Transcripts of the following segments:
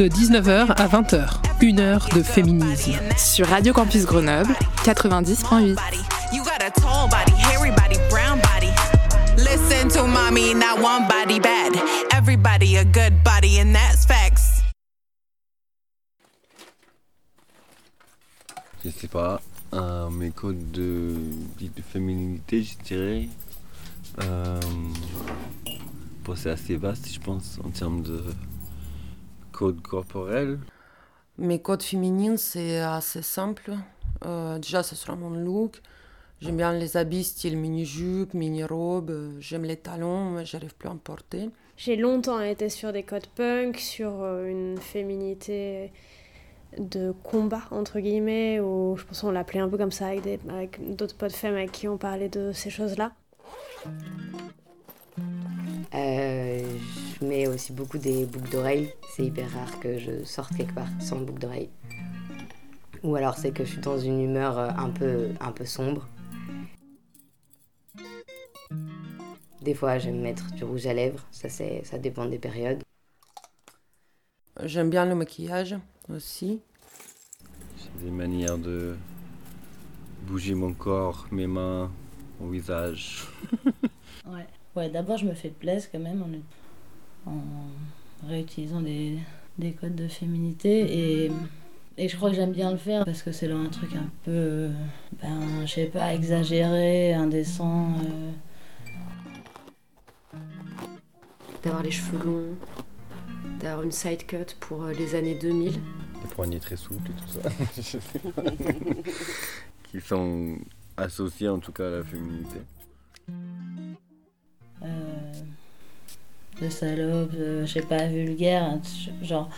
De 19h à 20h, une heure de féminisme. Sur Radio Campus Grenoble 90.8. body. You got a tall body, hairy body, brown body. Listen to mommy, not one body bad. Everybody a good body, and that's facts. Je sais pas, euh, mes codes de, de féminité, je dirais. Euh, bon, c'est assez vaste, je pense, en termes de code corporel? Mes codes féminines, c'est assez simple. Euh, déjà, ce sera mon look. J'aime bien les habits style mini-jupe, mini-robe. J'aime les talons, mais j'arrive plus à en porter. J'ai longtemps été sur des codes punk, sur euh, une féminité de combat, entre guillemets, ou je pense qu'on l'appelait un peu comme ça avec des- avec d'autres potes femmes avec qui on parlait de ces choses-là. Euh, je mets aussi beaucoup des boucles d'oreilles. C'est hyper rare que je sorte quelque part sans boucle d'oreille. Ou alors c'est que je suis dans une humeur euh, un peu, un peu sombre. Des fois j'aime mettre du rouge à lèvres, ça, c'est, ça dépend des périodes. J'aime bien le maquillage aussi. J'ai des manières de bouger mon corps, mes mains, mon visage. Ouais, ouais d'abord je me fais plaisir quand même en, réutilisant des, des codes de féminité et, et je crois que j'aime bien le faire parce que c'est un truc un peu, ben, je sais pas, exagéré, indécent. euh. d'avoir les cheveux longs, d'avoir une side cut pour euh, les années 2000. Les poignets très souples et tout ça. Je sais pas. Qui sont associés en tout cas à la féminité. euh, de salope, euh, je sais pas, vulgaire, genre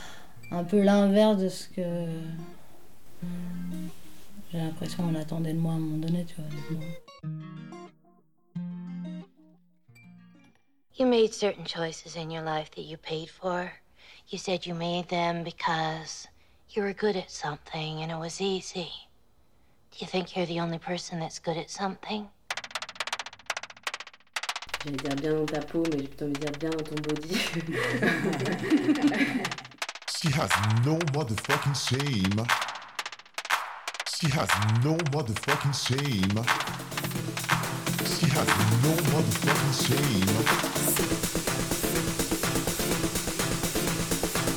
un peu l'inverse de ce que j'ai l'impression qu'on attendait de moi à un moment donné, tu vois. You made certain choices in your life that you paid for. You said you made them because you were good at something and it was easy. Do you think you're the only person that's good at something? J'allais dire bien dans ta peau, mais j'ai plutôt envie de dire bien dans ton body. She has no motherfucking shame. She has no motherfucking shame. She has no motherfucking shame.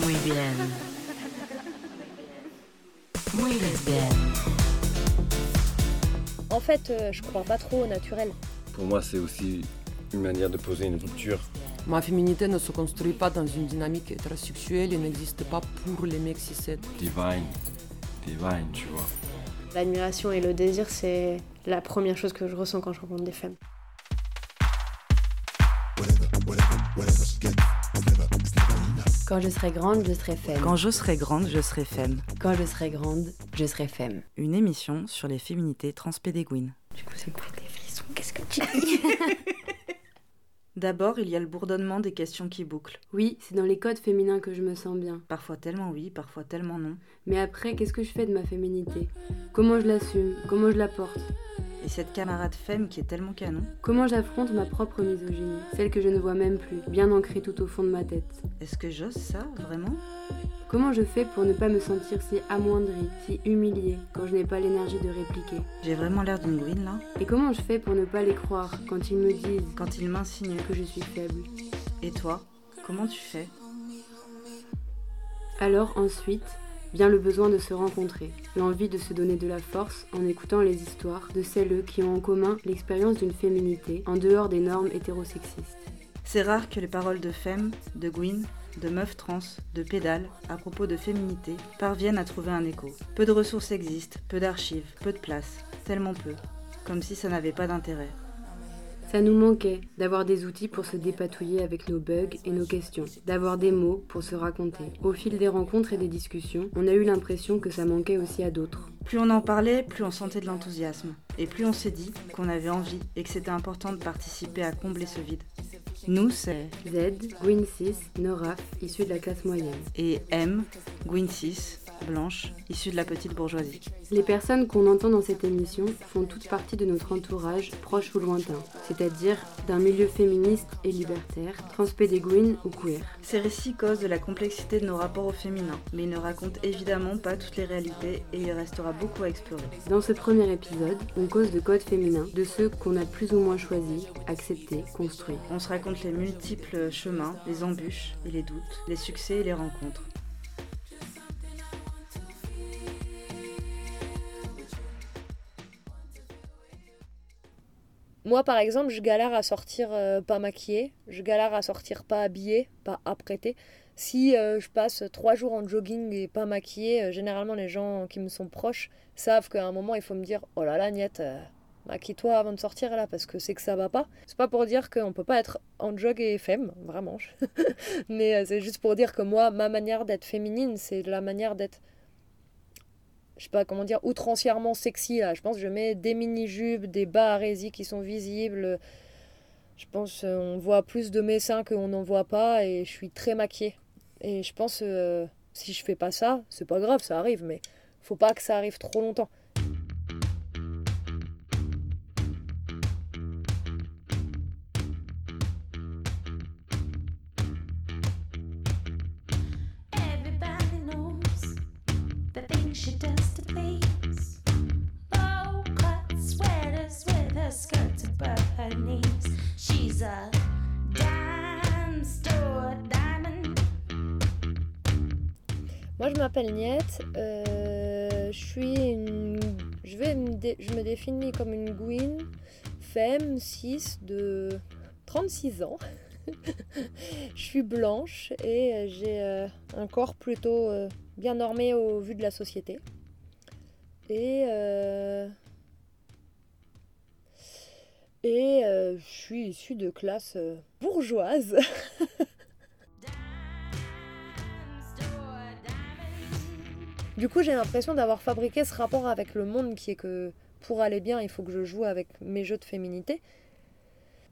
Muy bien. Muy lesbienne. En fait, euh, je crois pas trop au naturel. Pour moi, c'est aussi une manière de poser une rupture. Ma féminité ne se construit pas dans une dynamique hétérosexuelle et n'existe pas pour les mecs cis Divine. Divine, tu vois. L'admiration et le désir, c'est la première chose que je ressens quand je rencontre des femmes. Quand je serai grande, je serai femme. Quand je serai grande, je serai femme. Quand je serai grande, je serai femme. Une émission sur les féminités transpédéguines. Du coup, c'est pas des frissons. Qu'est-ce que tu dis? D'abord, il y a le bourdonnement des questions qui bouclent. Oui, c'est dans les codes féminins que je me sens bien. Parfois tellement oui, parfois tellement non. Mais après, qu'est-ce que je fais de ma féminité? Comment je l'assume? Comment je la porte? Et cette camarade femme qui est tellement canon. Comment j'affronte ma propre misogynie Celle que je ne vois même plus, bien ancrée tout au fond de ma tête. Est-ce que j'ose ça, vraiment? Comment je fais pour ne pas me sentir si amoindrie, si humiliée, quand je n'ai pas l'énergie de répliquer? J'ai vraiment l'air d'une green là. Et comment je fais pour ne pas les croire quand ils me disent, quand ils m'insinuent que je suis faible? Et toi, comment tu fais? Alors ensuite, vient le besoin de se rencontrer, l'envie de se donner de la force en écoutant les histoires de celles qui ont en commun l'expérience d'une féminité en dehors des normes hétérosexistes. C'est rare que les paroles de Femme, de Gwyn, de meufs trans, de pédales, à propos de féminité, parviennent à trouver un écho. Peu de ressources existent, peu d'archives, peu de place, tellement peu, comme si ça n'avait pas d'intérêt. Ça nous manquait d'avoir des outils pour se dépatouiller avec nos bugs et nos questions, d'avoir des mots pour se raconter. Au fil des rencontres et des discussions, on a eu l'impression que ça manquait aussi à d'autres. Plus on en parlait, plus on sentait de l'enthousiasme. Et plus on s'est dit qu'on avait envie et que c'était important de participer à combler ce vide. Nous, c'est Z, Gwyn 6, Noraf, issu de la classe moyenne. Et M, Gwyn 6, blanche, issue de la petite bourgeoisie. Les personnes qu'on entend dans cette émission font toute partie de notre entourage, proche ou lointain, c'est-à-dire d'un milieu féministe et libertaire, transpédéguine ou queer. Ces récits causent de la complexité de nos rapports au féminin, mais ils ne racontent évidemment pas toutes les réalités et il restera beaucoup à explorer. Dans ce premier épisode, on cause de codes féminins, de ceux qu'on a plus ou moins choisis, acceptés, construits. On se raconte les multiples chemins, les embûches et les doutes, les succès et les rencontres. Moi, par exemple, je galère à sortir euh, pas maquillée, je galère à sortir pas habillée, pas apprêtée. Si euh, je passe trois jours en jogging et pas maquillée, euh, généralement les gens qui me sont proches savent qu'à un moment il faut me dire Oh là là, Niette, maquille-toi avant de sortir là parce que c'est que ça va pas. C'est pas pour dire qu'on peut pas être en jog et femme, vraiment. Mais c'est juste pour dire que moi, ma manière d'être féminine, c'est la manière d'être je sais pas comment dire, outrancièrement sexy là. Je pense que je mets des mini-jupes, des bas à qui sont visibles. Je pense qu'on voit plus de mes seins qu'on n'en voit pas et je suis très maquillée. Et je pense euh, si je fais pas ça, c'est pas grave, ça arrive, mais faut pas que ça arrive trop longtemps. M'appelle Niette. Euh, je suis une. Je, vais me je me définis comme une Gwyn, femme, 6 de 36 ans. je suis blanche et j'ai euh, un corps plutôt euh, bien normé au vu de la société. Et. Et je suis issue de classe bourgeoise. Du coup, j'ai l'impression d'avoir fabriqué ce rapport avec le monde qui est que pour aller bien, il faut que je joue avec mes jeux de féminité.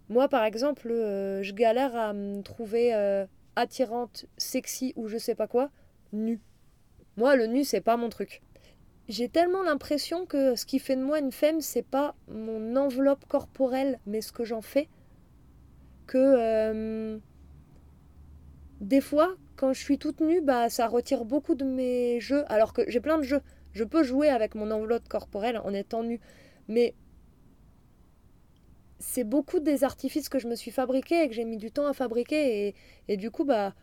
Moi, par exemple, euh, je galère à me trouver euh, attirante, sexy ou je sais pas quoi, nue. Moi, le nu, c'est pas mon truc. J'ai tellement l'impression que ce qui fait de moi une femme, c'est pas mon enveloppe corporelle, mais ce que j'en fais. Que euh, des fois, quand je suis toute nue, bah, ça retire beaucoup de mes jeux. Alors que j'ai plein de jeux. Je peux jouer avec mon enveloppe corporelle en étant nue. Mais c'est beaucoup des artifices que je me suis fabriqués et que j'ai mis du temps à fabriquer. Et, du coup, bah,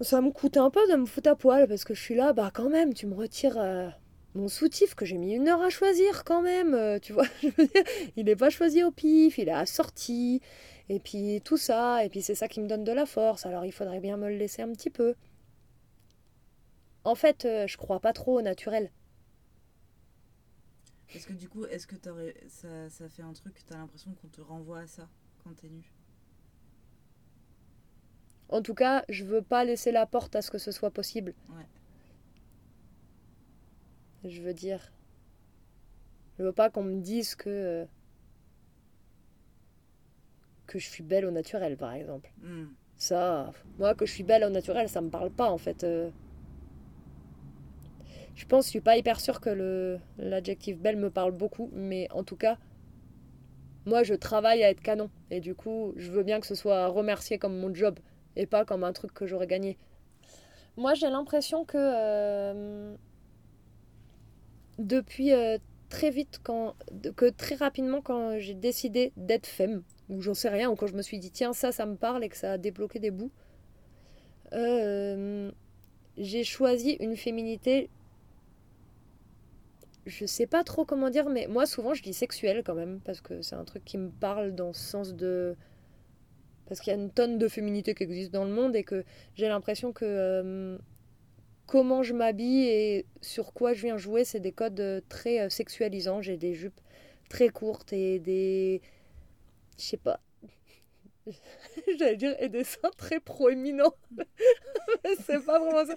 ça me coûte un peu de me foutre à poil parce que je suis là, bah, quand même, tu me retires. Euh, mon soutif que j'ai mis une heure à choisir quand même, euh, tu vois, il n'est pas choisi au pif, il est assorti, et puis tout ça, et puis c'est ça qui me donne de la force, alors il faudrait bien me le laisser un petit peu. En fait, euh, je crois pas trop au naturel. Est-ce que du coup, est-ce que ça, ça fait un truc, tu as l'impression qu'on te renvoie à ça quand t'es nu? En tout cas, je veux pas laisser la porte à ce que ce soit possible. Ouais. Je veux dire, je veux pas qu'on me dise que euh, que je suis belle au naturel, par exemple. Hmm. Ça, moi, que je suis belle au naturel, ça me parle pas, en fait. Euh. Je pense, je suis pas hyper sûre que le l'adjectif belle me parle beaucoup, mais en tout cas, moi, je travaille à être canon. Et du coup, je veux bien que ce soit remercié comme mon job et pas comme un truc que j'aurais gagné. Moi, j'ai l'impression que euh, depuis euh, très vite, quand, que très rapidement, quand j'ai décidé d'être femme, ou j'en sais rien, ou quand je me suis dit tiens ça ça me parle et que ça a débloqué des bouts, euh, j'ai choisi une féminité. Je sais pas trop comment dire, mais moi souvent je dis sexuelle quand même, parce que c'est un truc qui me parle dans ce sens de Parce qu'il y a une tonne de féminité qui existe dans le monde et que j'ai l'impression que euh, comment je m'habille et sur quoi je viens jouer, c'est des codes euh, très sexualisants. J'ai des jupes très courtes et des. Je sais pas. J'allais dire, et des seins très proéminents. c'est pas vraiment ça.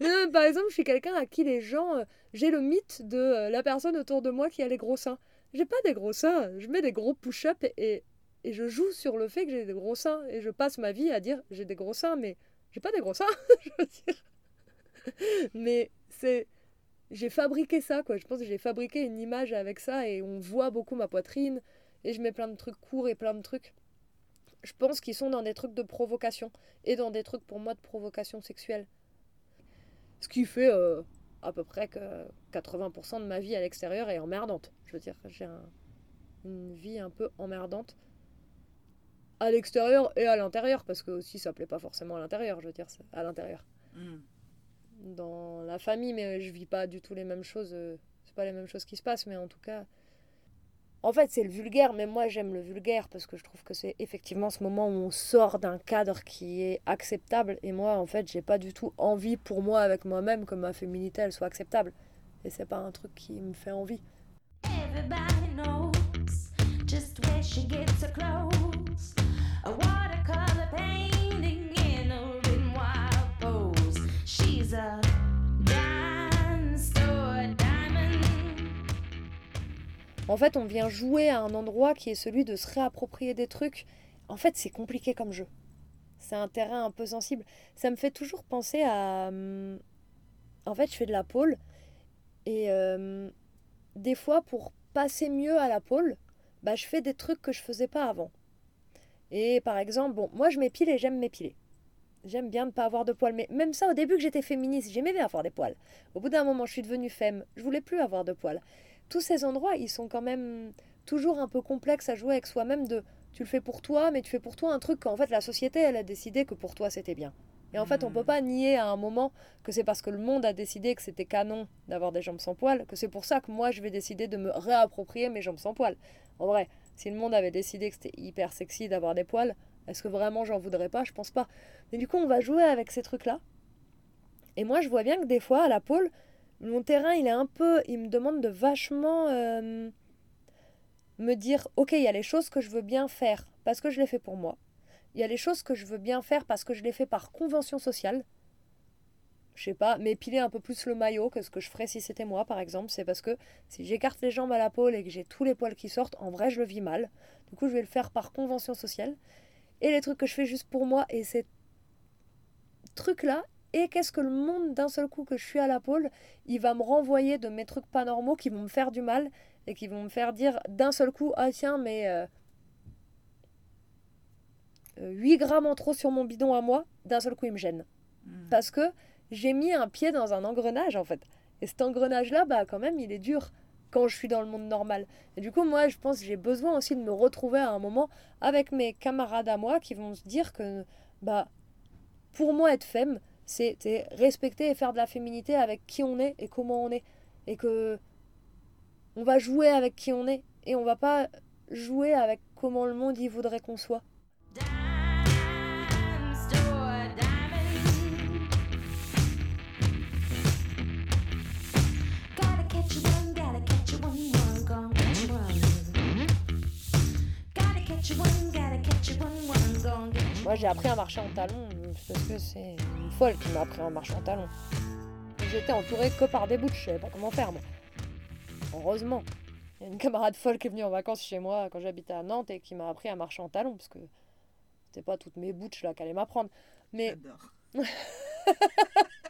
Mais non, par exemple, je suis quelqu'un à qui les gens. euh, J'ai le mythe de euh, la personne autour de moi qui a les gros seins. J'ai pas des gros seins, je mets des gros push-ups et, et, je joue sur le fait que j'ai des gros seins. Et je passe ma vie à dire j'ai des gros seins, mais j'ai pas des gros seins. Mais c'est. J'ai fabriqué ça, quoi. Je pense que j'ai fabriqué une image avec ça et on voit beaucoup ma poitrine et je mets plein de trucs courts et plein de trucs. Je pense qu'ils sont dans des trucs de provocation et dans des trucs pour moi de provocation sexuelle. Ce qui fait euh, à peu près que 80% de ma vie à l'extérieur est emmerdante. Je veux dire, j'ai un- une vie un peu emmerdante à l'extérieur et à l'intérieur parce que aussi ça plaît pas forcément à l'intérieur, je veux dire, à l'intérieur dans la famille, mais je vis pas du tout les mêmes choses. euh, C'est pas les mêmes choses qui se passent, mais en tout cas. En fait, c'est le vulgaire, mais moi j'aime le vulgaire parce que je trouve que c'est effectivement ce moment où on sort d'un cadre qui est acceptable. Et moi, en fait, j'ai pas du tout envie pour moi avec moi-même que ma féminité elle soit acceptable. Et c'est pas un truc qui me fait envie. En fait, on vient jouer à un endroit qui est celui de se réapproprier des trucs. En fait, c'est compliqué comme jeu. C'est un terrain un peu sensible. Ça me fait toujours penser à. hum, En fait, je fais de la pole. Et euh, des fois, pour passer mieux à la pole, bah, je fais des trucs que je faisais pas avant. Et par exemple, bon, moi je m'épile et j'aime m'épiler. J'aime bien ne pas avoir de poils. Mais même ça, au début que j'étais féministe, j'aimais bien avoir des poils. Au bout d'un moment, je suis devenue femme. Je voulais plus avoir de poils. Tous ces endroits, ils sont quand même toujours un peu complexes à jouer avec soi-même de tu le fais pour toi, mais tu fais pour toi un truc qu'en fait la société, elle a décidé que pour toi c'était bien. Et en fait, on peut pas nier à un moment que c'est parce que le monde a décidé que c'était canon d'avoir des jambes sans poils, que c'est pour ça que moi je vais décider de me réapproprier mes jambes sans poils. En vrai, si le monde avait décidé que c'était hyper sexy d'avoir des poils, est-ce que vraiment j'en voudrais pas? Je pense pas. Mais du coup, on va jouer avec ces trucs-là. Et moi, je vois bien que des fois, à la pole, mon terrain, il est un peu. Il me demande de vachement euh, me dire ok, il y a les choses que je veux bien faire parce que je les fais pour moi. Il y a les choses que je veux bien faire parce que je les fais par convention sociale. Je sais pas, m'épiler un peu plus le maillot que ce que je ferais si c'était moi, par exemple. C'est parce que si j'écarte les jambes à la pole et que j'ai tous les poils qui sortent, en vrai, je le vis mal. Du coup, je vais le faire par convention sociale. Et les trucs que je fais juste pour moi, et ces trucs-là, et qu'est-ce que le monde, d'un seul coup que je suis à la pole, il va me renvoyer de mes trucs pas normaux qui vont me faire du mal et qui vont me faire dire d'un seul coup, ah tiens, mais euh, euh, 8 grammes en trop sur mon bidon à moi, d'un seul coup, il me gêne. Parce que j'ai mis un pied dans un engrenage, en fait. Et cet engrenage-là, bah, quand même, il est dur quand je suis dans le monde normal. Et du coup, moi, je pense que j'ai besoin aussi de me retrouver à un moment avec mes camarades à moi qui vont se dire que, bah, pour moi, être femme, c'est respecter et faire de la féminité avec qui on est et comment on est. Et que on va jouer avec qui on est et on va pas jouer avec comment le monde y voudrait qu'on soit. Moi, j'ai appris à marcher en talons parce que c'est une folle qui m'a appris à marcher en talons. J'étais entourée que par des bouches, je savais pas comment faire, moi. Heureusement. Il y a une camarade folle qui est venue en vacances chez moi quand j'habitais à Nantes et qui m'a appris à marcher en talons parce que c'était pas toutes mes bouches là qu'elle allait m'apprendre. Mais.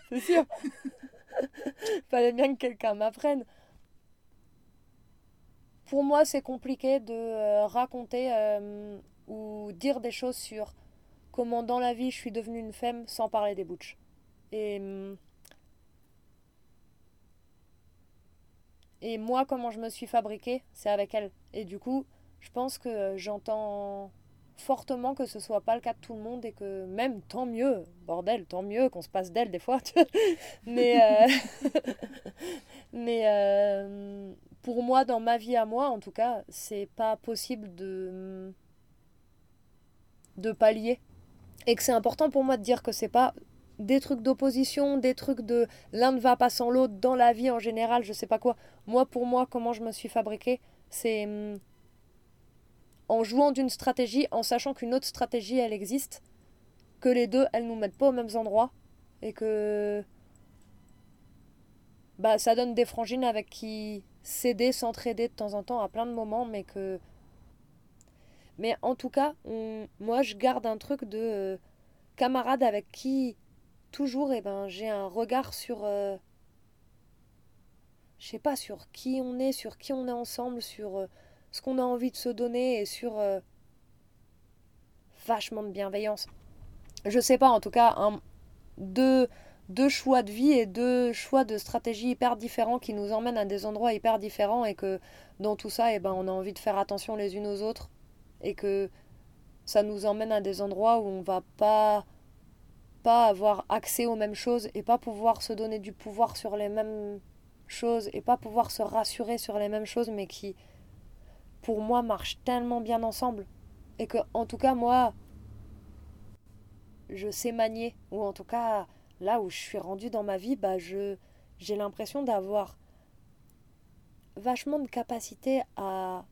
c'est sûr. Fallait bien que quelqu'un m'apprenne. Pour moi, c'est compliqué de euh, raconter euh, ou dire des choses sur comment dans la vie je suis devenue une femme sans parler des butch. Et, hum, et moi, comment je me suis fabriquée, c'est avec elle. Et du coup, je pense que j'entends fortement que ce soit pas le cas de tout le monde et que même tant mieux, bordel, tant mieux qu'on se passe d'elle des fois. mais euh, mais euh, pour moi, dans ma vie à moi, en tout cas, c'est pas possible de de paliers. Et que c'est important pour moi de dire que c'est pas des trucs d'opposition, des trucs de l'un ne va pas sans l'autre dans la vie en général, je sais pas quoi. Moi, pour moi, comment je me suis fabriquée, c'est hum, en jouant d'une stratégie, en sachant qu'une autre stratégie, elle existe, que les deux, elles nous mettent pas aux mêmes endroits, et que bah ça donne des frangines avec qui s'aider, s'entraider de temps en temps à plein de moments, mais que mais en tout cas, moi je garde un truc de euh, camarade avec qui toujours eh ben j'ai un regard sur euh, je sais pas sur qui on est, sur qui on est ensemble, sur euh, ce qu'on a envie de se donner et sur vachement de bienveillance. Je sais pas en tout cas un deux deux choix de vie et deux choix de stratégie hyper différents qui nous emmènent à des endroits hyper différents et que dans tout ça, eh ben, on a envie de faire attention les unes aux autres et que ça nous emmène à des endroits où on va pas pas avoir accès aux mêmes choses et pas pouvoir se donner du pouvoir sur les mêmes choses et pas pouvoir se rassurer sur les mêmes choses mais qui pour moi marchent tellement bien ensemble. Et que en tout cas moi je sais manier. Ou en tout cas là où je suis rendue dans ma vie, bah je j'ai l'impression d'avoir vachement de capacité à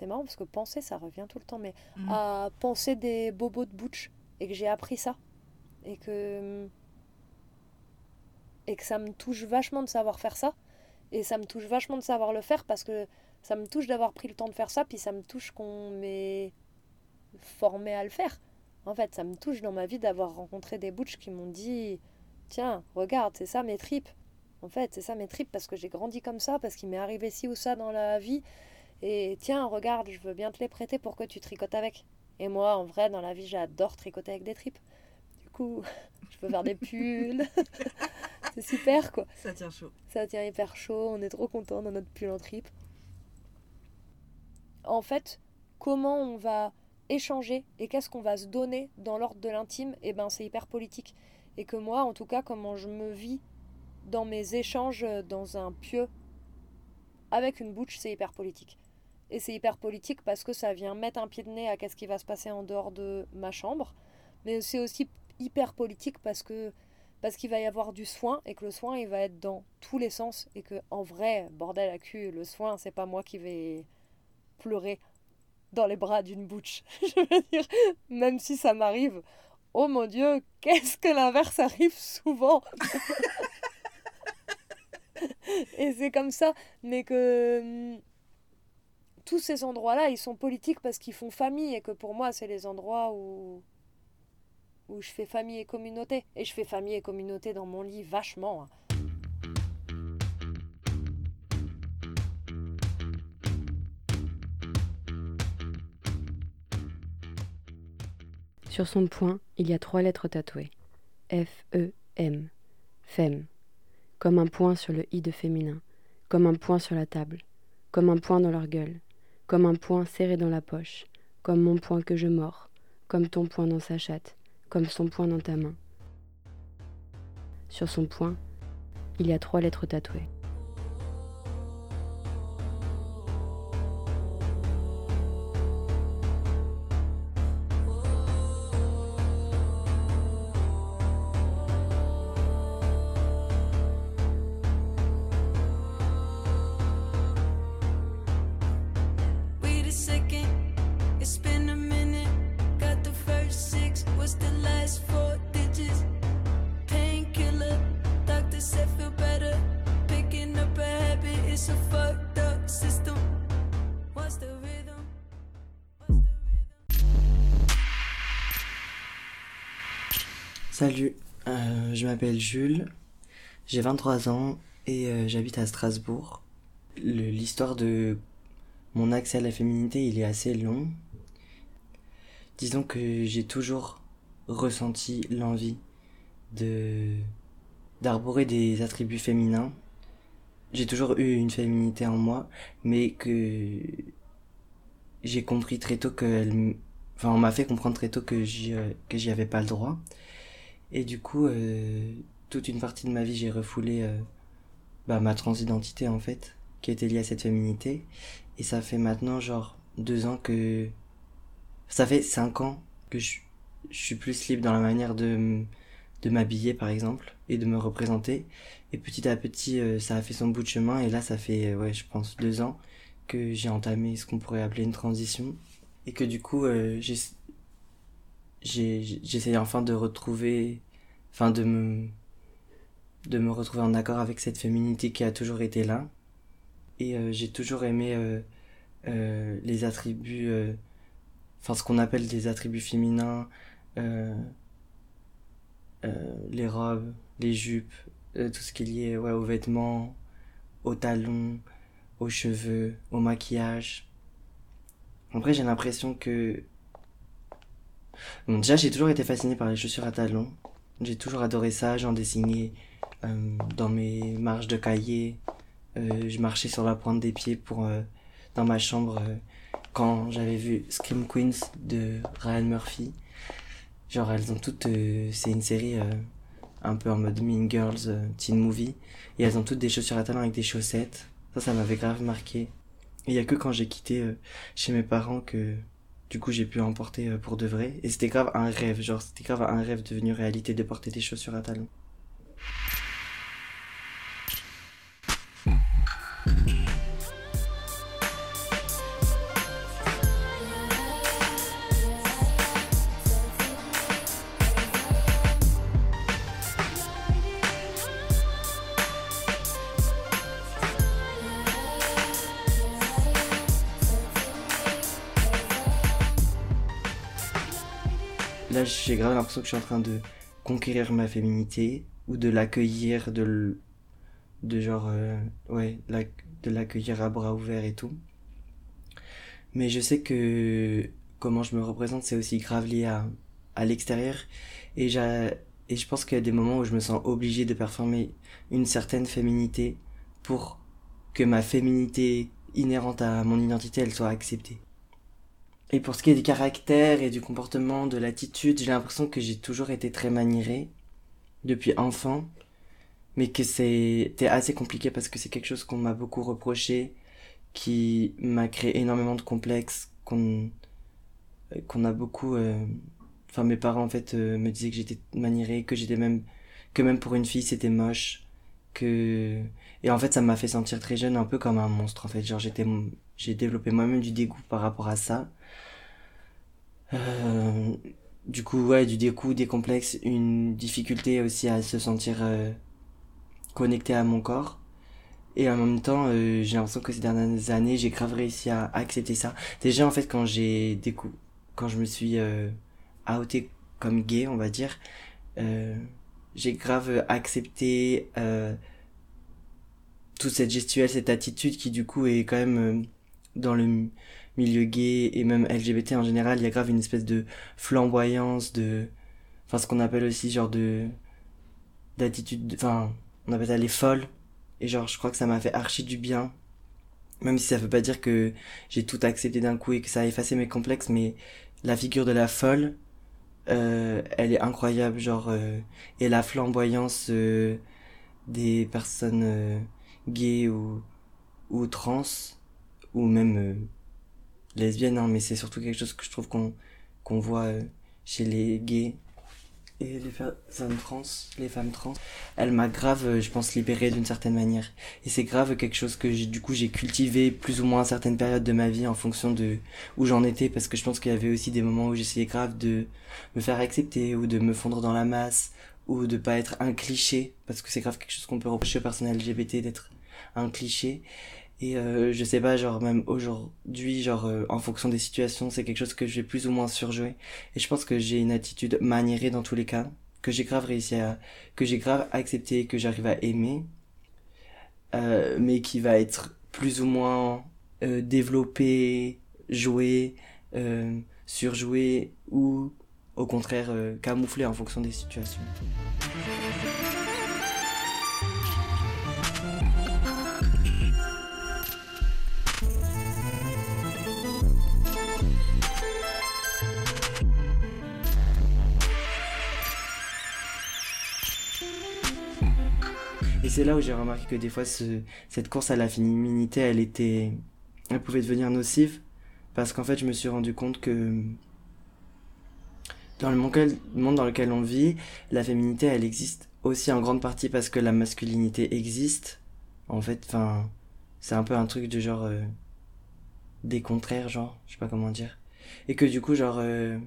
c'est marrant parce que penser ça revient tout le temps mais mm. à penser des bobos de butch et que j'ai appris ça et que et que ça me touche vachement de savoir faire ça et ça me touche vachement de savoir le faire parce que ça me touche d'avoir pris le temps de faire ça puis ça me touche qu'on m'ait formé à le faire en fait ça me touche dans ma vie d'avoir rencontré des butch qui m'ont dit tiens, regarde, c'est ça mes tripes. En fait, c'est ça mes tripes parce que j'ai grandi comme ça, parce qu'il m'est arrivé ci ou ça dans la vie. Et tiens, regarde, je veux bien te les prêter pour que tu tricotes avec. Et moi, en vrai, dans la vie, j'adore tricoter avec des tripes. Du coup, je peux faire des pulls. c'est super, quoi. Ça tient chaud. Ça tient hyper chaud. On est trop content dans notre pull en tripe. En fait, comment on va échanger et qu'est-ce qu'on va se donner dans l'ordre de l'intime, et eh ben c'est hyper politique et que moi, en tout cas, comment je me vis dans mes échanges dans un pieu avec une bouche, c'est hyper politique. Et c'est hyper politique parce que ça vient mettre un pied de nez à qu'est-ce qui va se passer en dehors de ma chambre. Mais c'est aussi hyper politique parce que parce qu'il va y avoir du soin et que le soin il va être dans tous les sens et que en vrai bordel à cul le soin c'est pas moi qui vais pleurer dans les bras d'une bouche je veux dire même si ça m'arrive oh mon dieu, qu'est-ce que l'inverse arrive souvent? Et c'est comme ça, mais que hum, tous ces endroits-là, ils sont politiques parce qu'ils font famille et que pour moi, c'est les endroits où où je fais famille et communauté. Et je fais famille et communauté dans mon lit vachement. Hein. Sur son poing, il y a trois lettres tatouées. F-E-M. Femme. Comme un point sur le i de féminin. Comme un point sur la table. Comme un point dans leur gueule. Comme un point serré dans la poche. Comme mon poing que je mords. Comme ton poing dans sa chatte. Comme son poing dans ta main. Sur son poing, il y a trois lettres tatouées. M'appelle Jules, j'ai 23 ans et euh, j'habite à Strasbourg. L'histoire de mon accès à la féminité, il est assez long. Disons que j'ai toujours ressenti l'envie de d'arborer des attributs féminins. J'ai toujours eu une féminité en moi, mais que j'ai compris très tôt que enfin on m'a fait comprendre très tôt que j'y euh, que j'y avais pas le droit et du coup, euh, toute une partie de ma vie, j'ai refoulé euh, bah, ma transidentité en fait, qui était liée à cette féminité. Et ça fait maintenant genre deux ans que... Ça fait cinq ans que je suis plus libre dans la manière de, de m'habiller par exemple et de me représenter. Et petit à petit, euh, ça a fait son bout de chemin et là, ça fait, ouais, je pense deux ans que j'ai entamé ce qu'on pourrait appeler une transition et que du coup, j'ai j'essaye enfin de retrouver, enfin de me, de me retrouver en accord avec cette féminité qui a toujours été là. Et euh, j'ai toujours aimé euh, euh, les attributs, euh, enfin ce qu'on appelle des attributs féminins, euh, euh, les robes, les jupes, tout ce qui est ouais, aux vêtements, aux talons, aux cheveux, au maquillage. Après, j'ai l'impression que. Déjà, j'ai toujours été fasciné par les chaussures à talons. J'ai toujours adoré ça. J'en dessinais euh, dans mes marges de cahier. Euh, je marchais sur la pointe des pieds pour, euh, dans ma chambre quand j'avais vu Scream Queens de Ryan Murphy. Genre, elles ont toutes. c'est une série un peu en mode Mean Girls, teen movie. Et elles ont toutes des chaussures à talons avec des chaussettes. Ça, ça m'avait grave marqué. Il y a que quand j'ai quitté chez mes parents que du coup j'ai pu en porter euh, pour de vrai. Et c'était grave un rêve, genre c'était grave un rêve devenu réalité de porter des chaussures à talons. J'ai grave l'impression que je suis en train de conquérir ma féminité ou de l'accueillir, de, de genre, euh, ouais, de l'accueillir à bras ouverts et tout. Mais je sais que comment je me représente, c'est aussi grave lié à, à l'extérieur. Et, et je pense qu'il y a des moments où je me sens obligé de performer une certaine féminité pour que ma féminité inhérente à mon identité, elle soit acceptée. Et pour ce qui est du caractère et du comportement, de l'attitude, j'ai l'impression que j'ai toujours été très maniéré depuis enfant, mais que c'était assez compliqué parce que c'est quelque chose qu'on m'a beaucoup reproché, qui m'a créé énormément de complexes, qu'on qu'on a beaucoup... euh, Enfin, mes parents, en fait, euh, me disaient que j'étais maniéré, que j'étais même... que même pour une fille, c'était moche, que... Et en fait, ça m'a fait sentir très jeune un peu comme un monstre, en fait. Genre, j'étais... J'ai développé moi-même du dégoût par rapport à ça. Euh, du coup, ouais, du dégoût, des complexes, une difficulté aussi à se sentir euh, connecté à mon corps. Et en même temps, euh, j'ai l'impression que ces dernières années, j'ai grave réussi à accepter ça. Déjà, en fait, quand j'ai décou quand je me suis euh, outé comme gay, on va dire, euh, j'ai grave accepté toute cette gestuelle, cette attitude qui du coup est quand même dans le milieu gay et même LGBT en général, il y a grave une espèce de flamboyance, de... Enfin, ce qu'on appelle aussi genre de... d'attitude... de- Enfin, on appelle ça les folles. Et genre, je crois que ça m'a fait archi du bien. Même si ça veut pas dire que j'ai tout accepté d'un coup et que ça a effacé mes complexes, mais la figure de la folle, euh, elle est incroyable, genre... euh, et la flamboyance euh, des personnes gays ou, ou trans, ou même lesbiennes, hein, mais c'est surtout quelque chose que je trouve qu'on qu'on voit euh, chez les gays et les personnes trans, les femmes trans. Elle m'a grave, euh, je pense, libérée d'une certaine manière. Et c'est grave quelque chose que du coup, j'ai cultivé plus ou moins à certaines périodes de ma vie en fonction de où j'en étais, parce que je pense qu'il y avait aussi des moments où j'essayais grave de me faire accepter ou de me fondre dans la masse ou de pas être un cliché, parce que c'est grave quelque chose qu'on peut reprocher aux personnes LGBT d'être un cliché. Et euh, je sais pas, genre même aujourd'hui, genre euh, en fonction des situations, c'est quelque chose que j'ai plus ou moins surjoué. Et je pense que j'ai une attitude maniérée dans tous les cas, que j'ai grave réussi à, que j'ai grave accepté, que j'arrive à aimer, euh, mais qui va être plus ou moins euh, développé, joué, euh, surjoué ou au contraire euh, camouflé en fonction des situations. C'est là où j'ai remarqué que des fois, ce, cette course à la féminité, elle était, elle pouvait devenir nocive, parce qu'en fait, je me suis rendu compte que dans le monde, dans lequel on vit, la féminité, elle existe aussi en grande partie parce que la masculinité existe. En fait, c'est un peu un truc de genre euh, des contraires, genre, je sais pas comment dire. Et que du coup, genre, euh,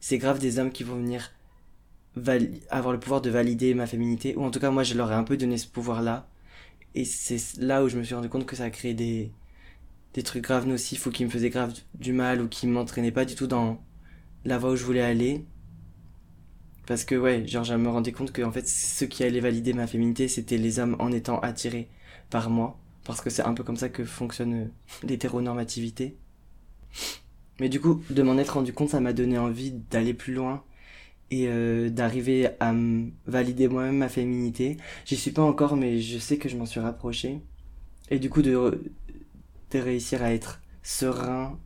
c'est grave des hommes qui vont venir avoir le pouvoir de valider ma féminité, ou en tout cas, moi, je leur ai un peu donné ce pouvoir-là. Et c'est là où je me suis rendu compte que ça a créé des, des trucs graves nocifs ou qui me faisaient grave du mal ou qui m'entraînaient pas du tout dans la voie où je voulais aller. Parce que ouais, genre je me rendais compte que en fait ceux qui allaient valider ma féminité c'était les hommes en étant attirés par moi. Parce que c'est un peu comme ça que fonctionne euh, l'hétéronormativité. Mais du coup, de m'en être rendu compte, ça m'a donné envie d'aller plus loin et euh, d'arriver à valider moi-même ma féminité. J'y suis pas encore, mais je sais que je m'en suis rapproché. Et du coup, de, de réussir à être serein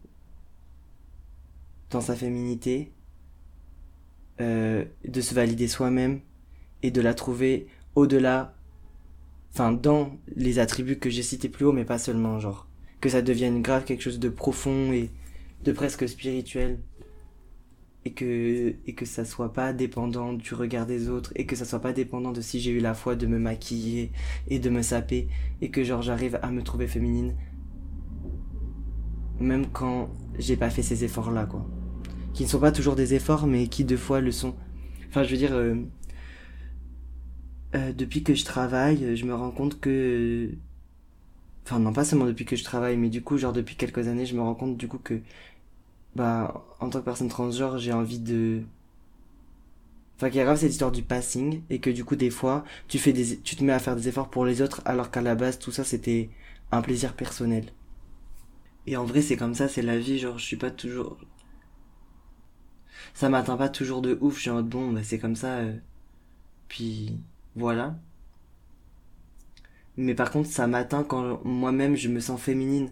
dans sa féminité, euh, de se valider soi-même et de la trouver au-delà, enfin dans les attributs que j'ai cités plus haut, mais pas seulement, genre que ça devienne grave quelque chose de profond et de presque spirituel et que et que ça soit pas dépendant du regard des autres et que ça soit pas dépendant de si j'ai eu la foi de me maquiller et de me saper et que genre j'arrive à me trouver féminine même quand j'ai pas fait ces efforts là quoi. Qui ne sont pas toujours des efforts mais qui deux fois le sont. Enfin je veux dire euh, euh, depuis que je travaille je me rends compte que enfin non pas seulement depuis que je travaille mais du coup genre depuis quelques années je me rends compte du coup que bah, en tant que personne transgenre, j'ai envie de. Enfin, qu'il y a grave cette histoire du passing, et que du coup, des fois, tu fais des, tu te mets à faire des efforts pour les autres, alors qu'à la base, tout ça, c'était un plaisir personnel. Et en vrai, c'est comme ça, c'est la vie, genre, je suis pas toujours. Ça m'atteint pas toujours de ouf, genre, bon, bah, c'est comme ça, euh... puis, voilà. Mais par contre, ça m'atteint quand moi-même, je me sens féminine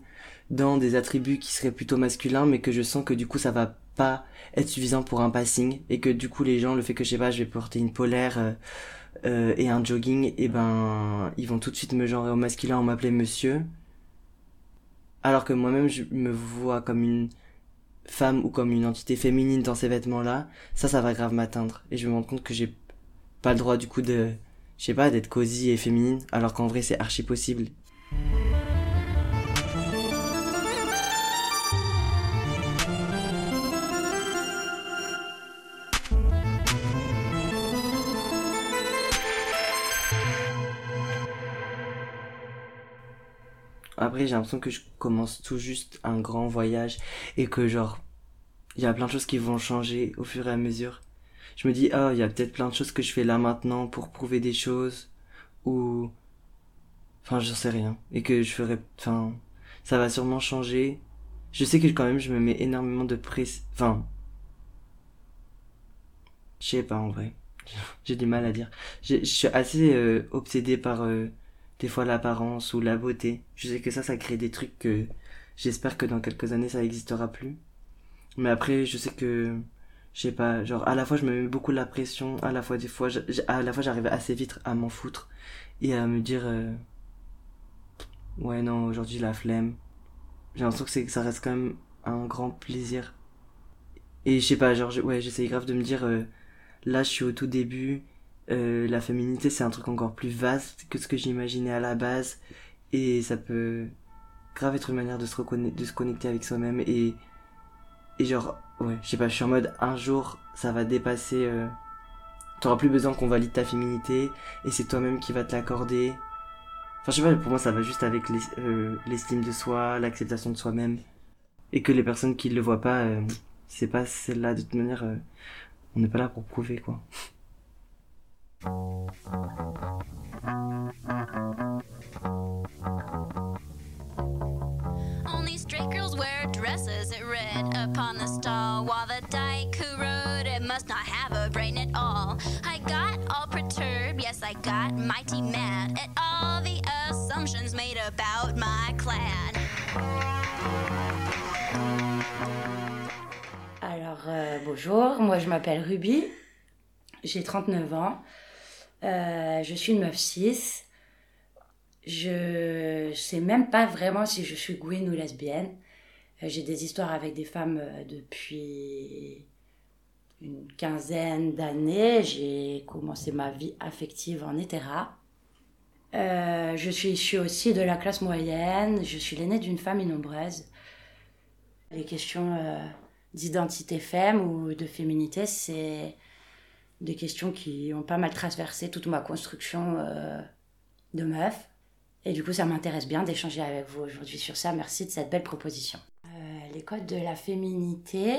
dans des attributs qui seraient plutôt masculins, mais que je sens que du coup ça va pas être suffisant pour un passing et que du coup les gens le fait que je sais pas je vais porter une polaire euh, euh, et un jogging et ben ils vont tout de suite me genrer au masculin en m'appeler monsieur. Alors que moi-même je me vois comme une femme ou comme une entité féminine dans ces vêtements là ça ça va grave m'atteindre. Et je me rendre compte que j'ai pas le droit du coup de je sais pas d'être cosy et féminine alors qu'en vrai c'est archi possible Après, j'ai l'impression que je commence tout juste un grand voyage et que genre, il y a plein de choses qui vont changer au fur et à mesure. Je me dis, oh, il y a peut-être plein de choses que je fais là maintenant pour prouver des choses ou, enfin, j'en sais rien. Et que je ferai, enfin, ça va sûrement changer. Je sais que quand même, je me mets énormément de presse, enfin, je sais pas en vrai. J'ai du mal à dire. Je suis assez euh, obsédé par euh, des fois l'apparence ou la beauté. Je sais que ça, ça crée des trucs que j'espère que dans quelques années ça n'existera plus. Mais après, je sais que, je sais pas, genre à la fois je me mets beaucoup la pression, à la fois des fois, à la fois j'arrive assez vite à m'en foutre et à me dire, euh, ouais non, aujourd'hui la flemme. J'ai l'impression que, c'est, que ça reste quand même un grand plaisir. Et je sais pas, genre, ouais, j'essaye grave de me dire, euh, là je suis au tout début, euh, la féminité c'est un truc encore plus vaste que ce que j'imaginais à la base et ça peut grave être une manière de se de se connecter avec soi-même et et genre ouais je sais pas je suis en mode un jour ça va dépasser euh... t'auras plus besoin qu'on valide ta féminité et c'est toi-même qui va te l'accorder. Enfin je sais pas pour moi ça va juste avec euh, l'estime de soi l'acceptation de soi-même. Et que les personnes qui le voient pas euh, c'est pas celle-là de toute manière on n'est pas là pour prouver quoi Alors, euh, bonjour, moi je m'appelle Ruby, j'ai 39 ans. Euh, je suis une meuf 6. Je sais même pas vraiment si je suis Gwyn ou lesbienne. Euh, J'ai des histoires avec des femmes euh, depuis une quinzaine d'années. J'ai commencé ma vie affective en hétéra. Euh, je suis issue aussi de la classe moyenne. Je suis l'aînée d'une famille nombreuse. Les questions euh, d'identité femme ou de féminité, c'est des questions qui ont pas mal traversé toute ma construction de meuf. Et du coup, ça m'intéresse bien d'échanger avec vous aujourd'hui sur ça. Merci de cette belle proposition. Les codes de la féminité.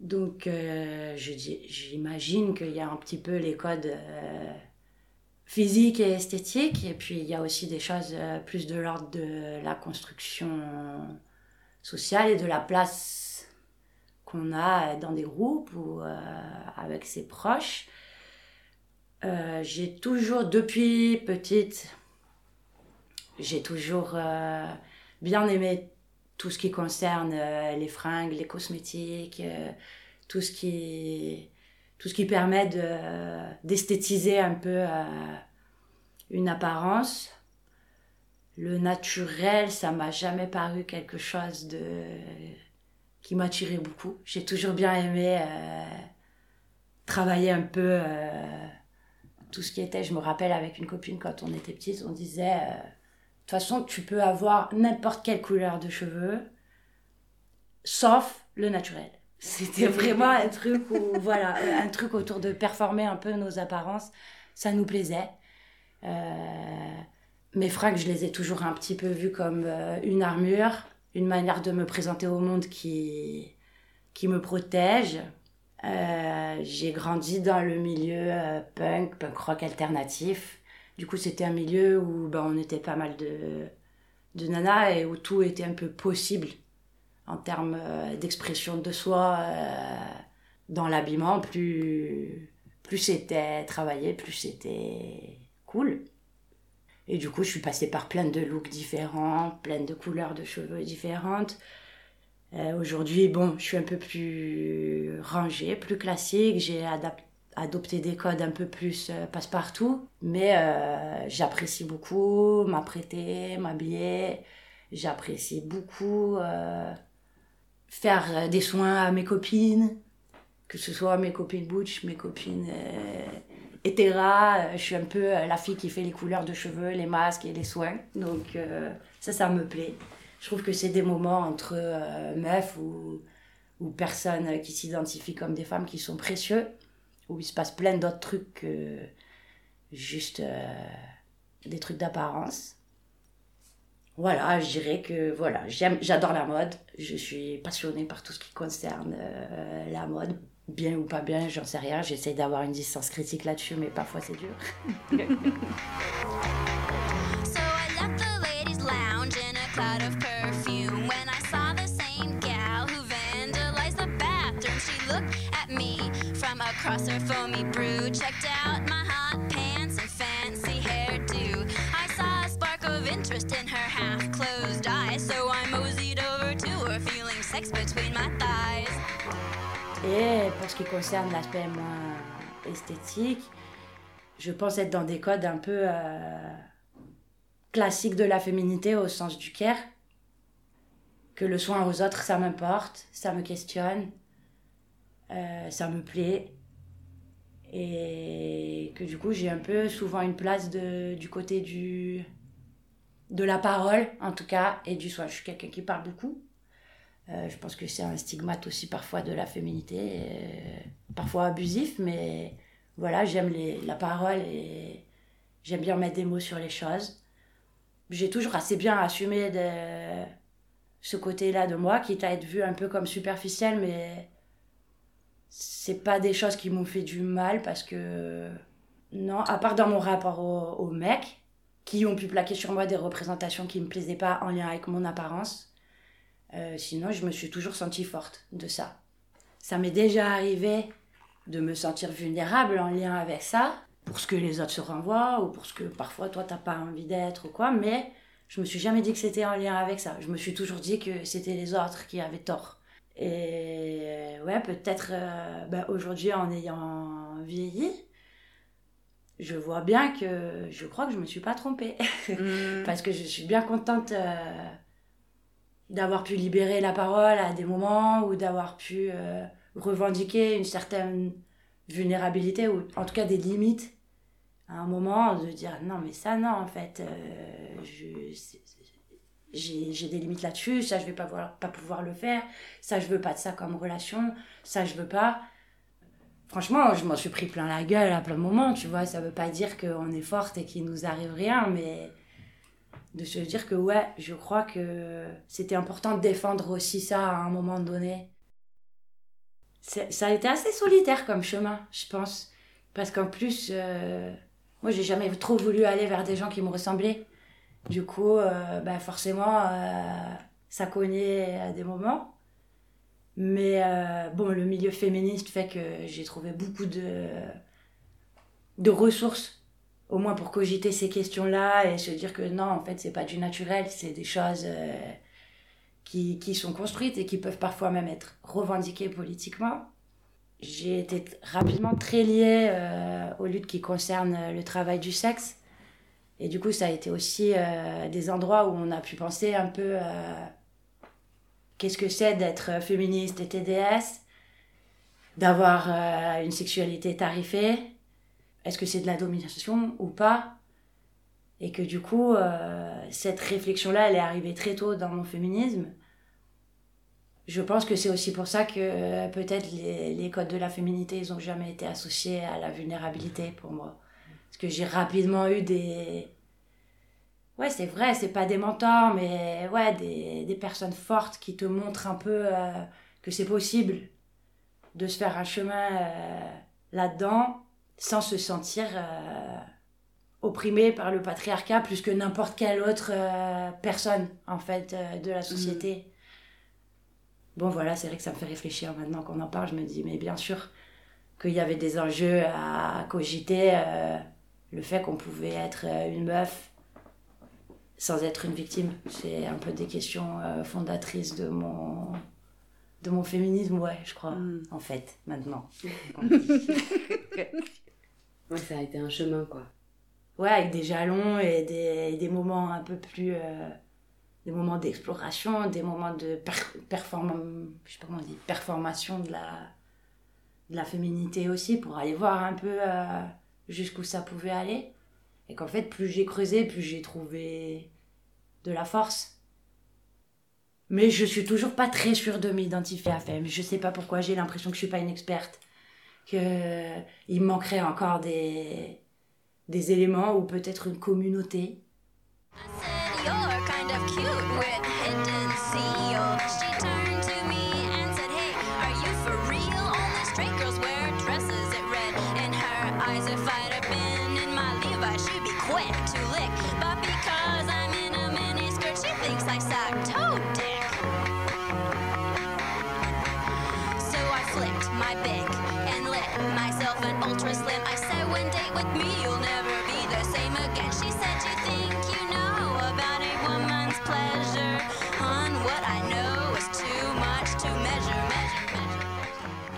Donc, euh, j'imagine qu'il y a un petit peu les codes euh, physiques et esthétiques. Et puis, il y a aussi des choses euh, plus de l'ordre de la construction sociale et de la place qu'on a dans des groupes ou avec ses proches. J'ai toujours, depuis petite, j'ai toujours bien aimé tout ce qui concerne euh, les fringues, les cosmétiques, euh, tout ce qui tout ce qui permet de d'esthétiser un peu euh, une apparence. Le naturel, ça m'a jamais paru quelque chose de qui m'attirait beaucoup. J'ai toujours bien aimé travailler un peu tout ce qui était. Je me rappelle avec une copine quand on était petite, on disait toute façon, tu peux avoir n'importe quelle couleur de cheveux, sauf le naturel. C'était vraiment un truc où, voilà, un truc autour de performer un peu nos apparences. Ça nous plaisait. Euh, mes fringues, je les ai toujours un petit peu vues comme euh, une armure, une manière de me présenter au monde qui, qui me protège. Euh, j'ai grandi dans le milieu punk, punk rock alternatif. Du coup, c'était un milieu où ben, on était pas mal de, de nanas et où tout était un peu possible en termes euh, d'expression de soi euh, dans l'habillement. Plus, plus c'était travaillé, plus c'était cool. Et du coup, je suis passée par plein de looks différents, plein de couleurs de cheveux différentes. Euh, Aujourd'hui, bon, je suis un peu plus rangée, plus classique. J'ai adap- adopté des codes un peu plus euh, passe-partout. Mais euh, j'apprécie beaucoup m'apprêter, m'habiller. J'apprécie beaucoup euh, faire des soins à mes copines. Que ce soit mes copines butch, mes copines. Euh, Je suis un peu la fille qui fait les couleurs de cheveux, les masques et les soins. Donc ça, ça me plaît. Je trouve que c'est des moments entre meufs ou, ou personnes qui s'identifient comme des femmes qui sont précieux, où il se passe plein d'autres trucs que juste euh, des trucs d'apparence. Voilà, je dirais que voilà, j'aime, j'adore la mode. Je suis passionnée par tout ce qui concerne euh, la mode, bien ou pas bien, j'en sais rien. J'essaie d'avoir une distance critique là-dessus, mais parfois c'est dur. I saw a spark of interest in her eyes, between my thighs. Et pour ce qui concerne l'aspect esthétique, je pense être dans des codes un peu euh, classiques de la féminité au sens du care. Que le soin aux autres, ça m'importe, ça me questionne, euh, ça me plaît. Et que du coup, j'ai un peu souvent une place de, du côté du, de la parole, en tout cas, et du soin. Je suis quelqu'un qui parle beaucoup. Euh, je pense que c'est un stigmate aussi parfois de la féminité, euh, parfois abusif, mais voilà, j'aime la parole et j'aime bien mettre des mots sur les choses. J'ai toujours assez bien assumé de ce côté-là de moi, quitte à être vu un peu comme superficiel, mais c'est pas des choses qui m'ont fait du mal parce que non, à part dans mon rapport aux, aux mecs qui ont pu plaquer sur moi des représentations qui me plaisaient pas en lien avec mon apparence. Euh, sinon, je me suis toujours sentie forte de ça. Ça m'est déjà arrivé de me sentir vulnérable en lien avec ça, pour ce que les autres se renvoient, ou pour ce que parfois toi t'as pas envie d'être ou quoi, mais je me suis jamais dit que c'était en lien avec ça. Je me suis toujours dit que c'était les autres qui avaient tort. Et euh, ouais, peut-être euh, bah, aujourd'hui en ayant vieilli, je vois bien que je crois que je me suis pas trompée. Parce que je suis bien contente euh, d'avoir pu libérer la parole à des moments ou d'avoir pu euh, revendiquer une certaine vulnérabilité ou en tout cas des limites à un moment de dire non mais ça non en fait je- j'ai des limites là-dessus ça je vais pas pouvoir, pas pouvoir le faire ça je veux pas de ça comme relation ça je veux pas. Franchement je m'en suis pris plein la gueule à plein de moments tu vois ça veut pas dire qu'on est forte et qu'il nous arrive rien mais de se dire que ouais je crois que c'était important de défendre aussi ça à un moment donné. Ça a été assez solitaire comme chemin je pense. Parce qu'en plus euh, moi j'ai jamais trop voulu aller vers des gens qui me ressemblaient du coup euh, bah forcément euh, ça cognait à des moments mais euh, bon le milieu féministe fait que j'ai trouvé beaucoup de de ressources au moins pour cogiter ces questions-là et se dire que non, en fait, c'est pas du naturel, c'est des choses qui, qui sont construites et qui peuvent parfois même être revendiquées politiquement. J'ai été rapidement très liée aux luttes qui concernent le travail du sexe. Et du coup, ça a été aussi euh, des endroits où on a pu penser un peu euh, qu'est-ce que c'est d'être féministe et TDS, d'avoir euh, une sexualité tarifée, est-ce que c'est de la domination ou pas? Et que du coup, euh, cette réflexion-là, elle est arrivée très tôt dans mon féminisme. Je pense que c'est aussi pour ça que peut-être les, les codes de la féminité, ils n'ont jamais été associés à la vulnérabilité pour moi. Parce que j'ai rapidement eu des... Ouais, c'est vrai, c'est pas des mentors, mais ouais, des, des personnes fortes qui te montrent un peu euh, que c'est possible de se faire un chemin euh, là-dedans sans se sentir euh, opprimé par le patriarcat plus que n'importe quelle autre personne en fait de la société. Bon voilà, c'est vrai que ça me fait réfléchir maintenant qu'on en parle, je me dis mais bien sûr qu'il y avait des enjeux à cogiter, le fait qu'on pouvait être euh, une meuf sans être une victime, c'est un peu des questions euh, fondatrices de mon de mon féminisme, ouais, je crois, en fait, maintenant. Ouais, ça a été un chemin, quoi. Ouais, avec des jalons et des, des moments un peu plus. euh, des moments d'exploration, des moments de per- perform- je sais pas comment on dit, performation de la, de la féminité aussi, pour aller voir un peu euh, jusqu'où ça pouvait aller. Et qu'en fait, plus j'ai creusé, plus j'ai trouvé de la force. Mais je suis toujours pas très sûre de m'identifier à femme. Je sais pas pourquoi, j'ai l'impression que je suis pas une experte. Que il manquerait encore des, des éléments ou peut-être une communauté.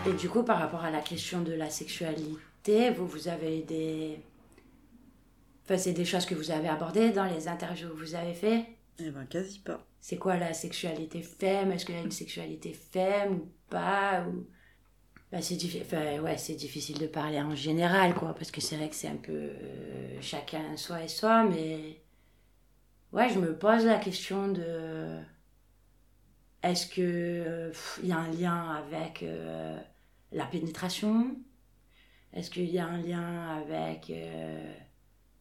Et du coup, par rapport à la question de la sexualité, vous, vous avez des... Enfin, c'est des choses que vous avez abordées dans les interviews que vous avez fait? Eh ben, quasi pas. C'est quoi la sexualité femme? Est-ce qu'il y a une sexualité femme ou pas ou... Bah, c'est diffi- enfin, ouais, c'est difficile de parler en général, quoi, parce que c'est vrai que c'est un peu euh, chacun soi et soi, mais ouais, je me pose la question de est-ce que euh, il y a un lien avec euh, la pénétration Est-ce qu'il y a un lien avec euh,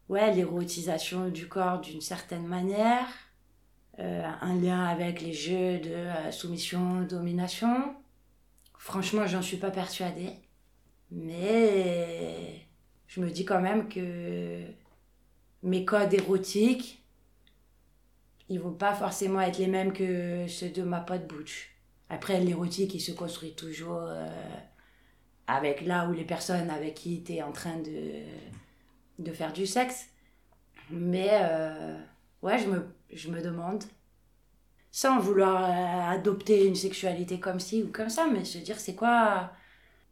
ouais, l'érotisation du corps d'une certaine manière Euh, Un lien avec les jeux de euh, soumission, domination? Franchement, j'en suis pas persuadée. Mais je me dis quand même que mes codes érotiques, ils vont pas forcément être les mêmes que ceux de ma pote Butch. Après, l'érotique, il se construit toujours avec là où les personnes avec qui tu es en train de, de faire du sexe. Mais euh, ouais, je me, je me demande, sans vouloir euh, adopter une sexualité comme ci ou comme ça, mais se dire c'est quoi,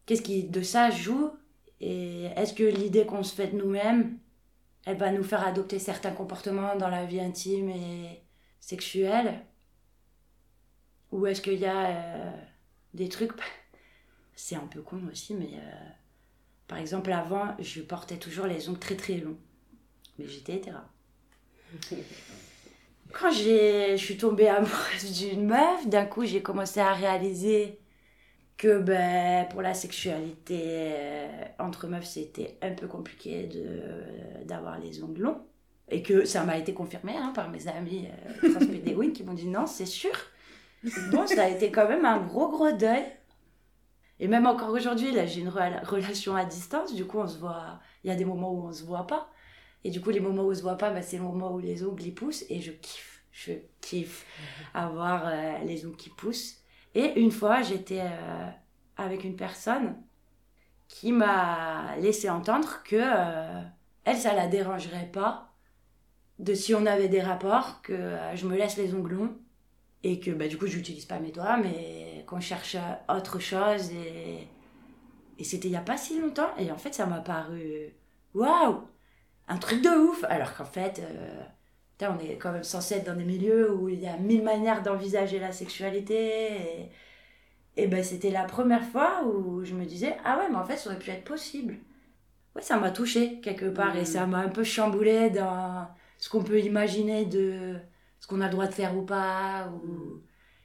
qu'est-ce qui de ça joue? Et est-ce que l'idée qu'on se fait de nous-mêmes, elle va nous faire adopter certains comportements dans la vie intime et sexuelle? Ou est-ce qu'il y a euh, des trucs. C'est un peu con aussi, mais. euh, par exemple, avant, je portais toujours les ongles très très longs. Mais j'étais hétéra. Quand je suis tombée amoureuse d'une meuf, d'un coup, j'ai commencé à réaliser que ben, pour la sexualité euh, entre meufs, c'était un peu compliqué d'avoir les ongles longs. Et que ça m'a été confirmé hein, par mes amis euh, qui m'ont dit non, c'est sûr. Bon, ça a été quand même un gros gros deuil. Et même encore aujourd'hui, là, j'ai une rela- relation à distance. Du coup, on se voit. Il y a des moments où on se voit pas. Et du coup, les moments où on se voit pas, bah, c'est le moment où les ongles ils poussent. Et je kiffe. Je kiffe avoir euh, les ongles qui poussent. Et une fois, j'étais euh, avec une personne qui m'a laissé entendre que euh, elle, ça la dérangerait pas de si on avait des rapports, que euh, je me laisse les ongles longs et que bah, du coup, j'utilise pas mes doigts, mais qu'on cherche autre chose. Et, et c'était il y a pas si longtemps. Et en fait, ça m'a paru waouh, un truc de ouf. Alors qu'en fait, euh, putain, on est quand même censé être dans des milieux où il y a mille manières d'envisager la sexualité. Et, et ben, c'était la première fois où je me disais, ah ouais, mais en fait, ça aurait pu être possible. Ouais, ça m'a touché quelque part et Mhm. ça m'a un peu chamboulé dans ce qu'on peut imaginer de ce qu'on a le droit de faire ou pas. Ou...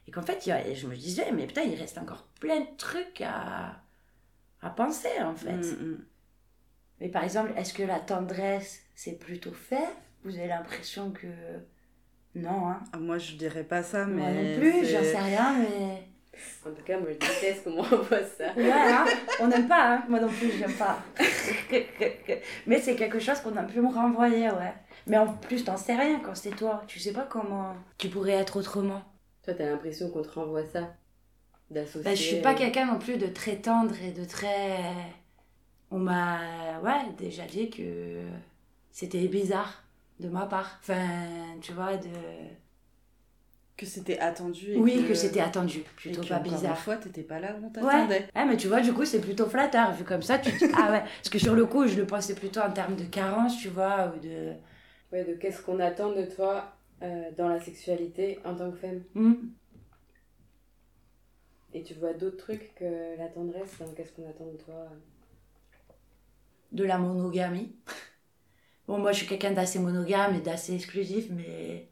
Et qu'en fait, a- je me disais, mais putain, il reste encore plein de trucs à, à penser en fait. Mm, Mais par exemple, est-ce que la tendresse, c'est plutôt fait Vous avez l'impression que. Non, hein Ah, Moi, je dirais pas ça, mais. Moi non plus, j'en sais rien, mais. En tout cas, moi je déteste comment on voit ça. Ouais, hein, on n'aime pas, hein. moi non plus, j'aime pas. Mais c'est quelque chose qu'on a pu me renvoyer, ouais. Mais en plus, t'en sais rien quand c'est toi. Tu sais pas comment tu pourrais être autrement. Toi, t'as l'impression qu'on te renvoie ça D'associer. Bah, je suis pas quelqu'un non plus de très tendre et de très. On m'a, ouais, déjà dit que c'était bizarre de ma part. Enfin, tu vois, de. Que c'était attendu. et Oui, que c'était attendu, plutôt et que, pas bizarre. Une fois, t'étais pas là où on Ouais. t'attendait. ouais, mais tu vois, du coup, c'est plutôt flatteur. Vu comme ça, tu te dis, ah ouais. Parce que sur le coup, je le pensais plutôt en termes de carence, tu vois, ou de. Ouais, de qu'est-ce qu'on attend de toi euh, dans la sexualité en tant que femme. Hmm. Et tu vois d'autres trucs que la tendresse dans qu'est-ce qu'on attend de toi de la monogamie. Bon, moi, je suis quelqu'un d'assez monogame et d'assez exclusif, mais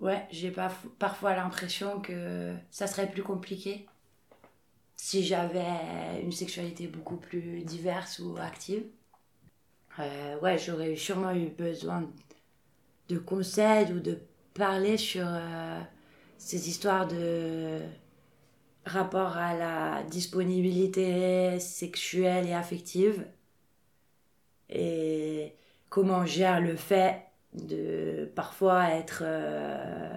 ouais, j'ai pas parfois l'impression que ça serait plus compliqué si j'avais une sexualité beaucoup plus diverse ou active. Euh, ouais, j'aurais sûrement eu besoin de conseils ou de parler sur euh, ces histoires de rapport à la disponibilité sexuelle et affective et comment on gère le fait de parfois être euh,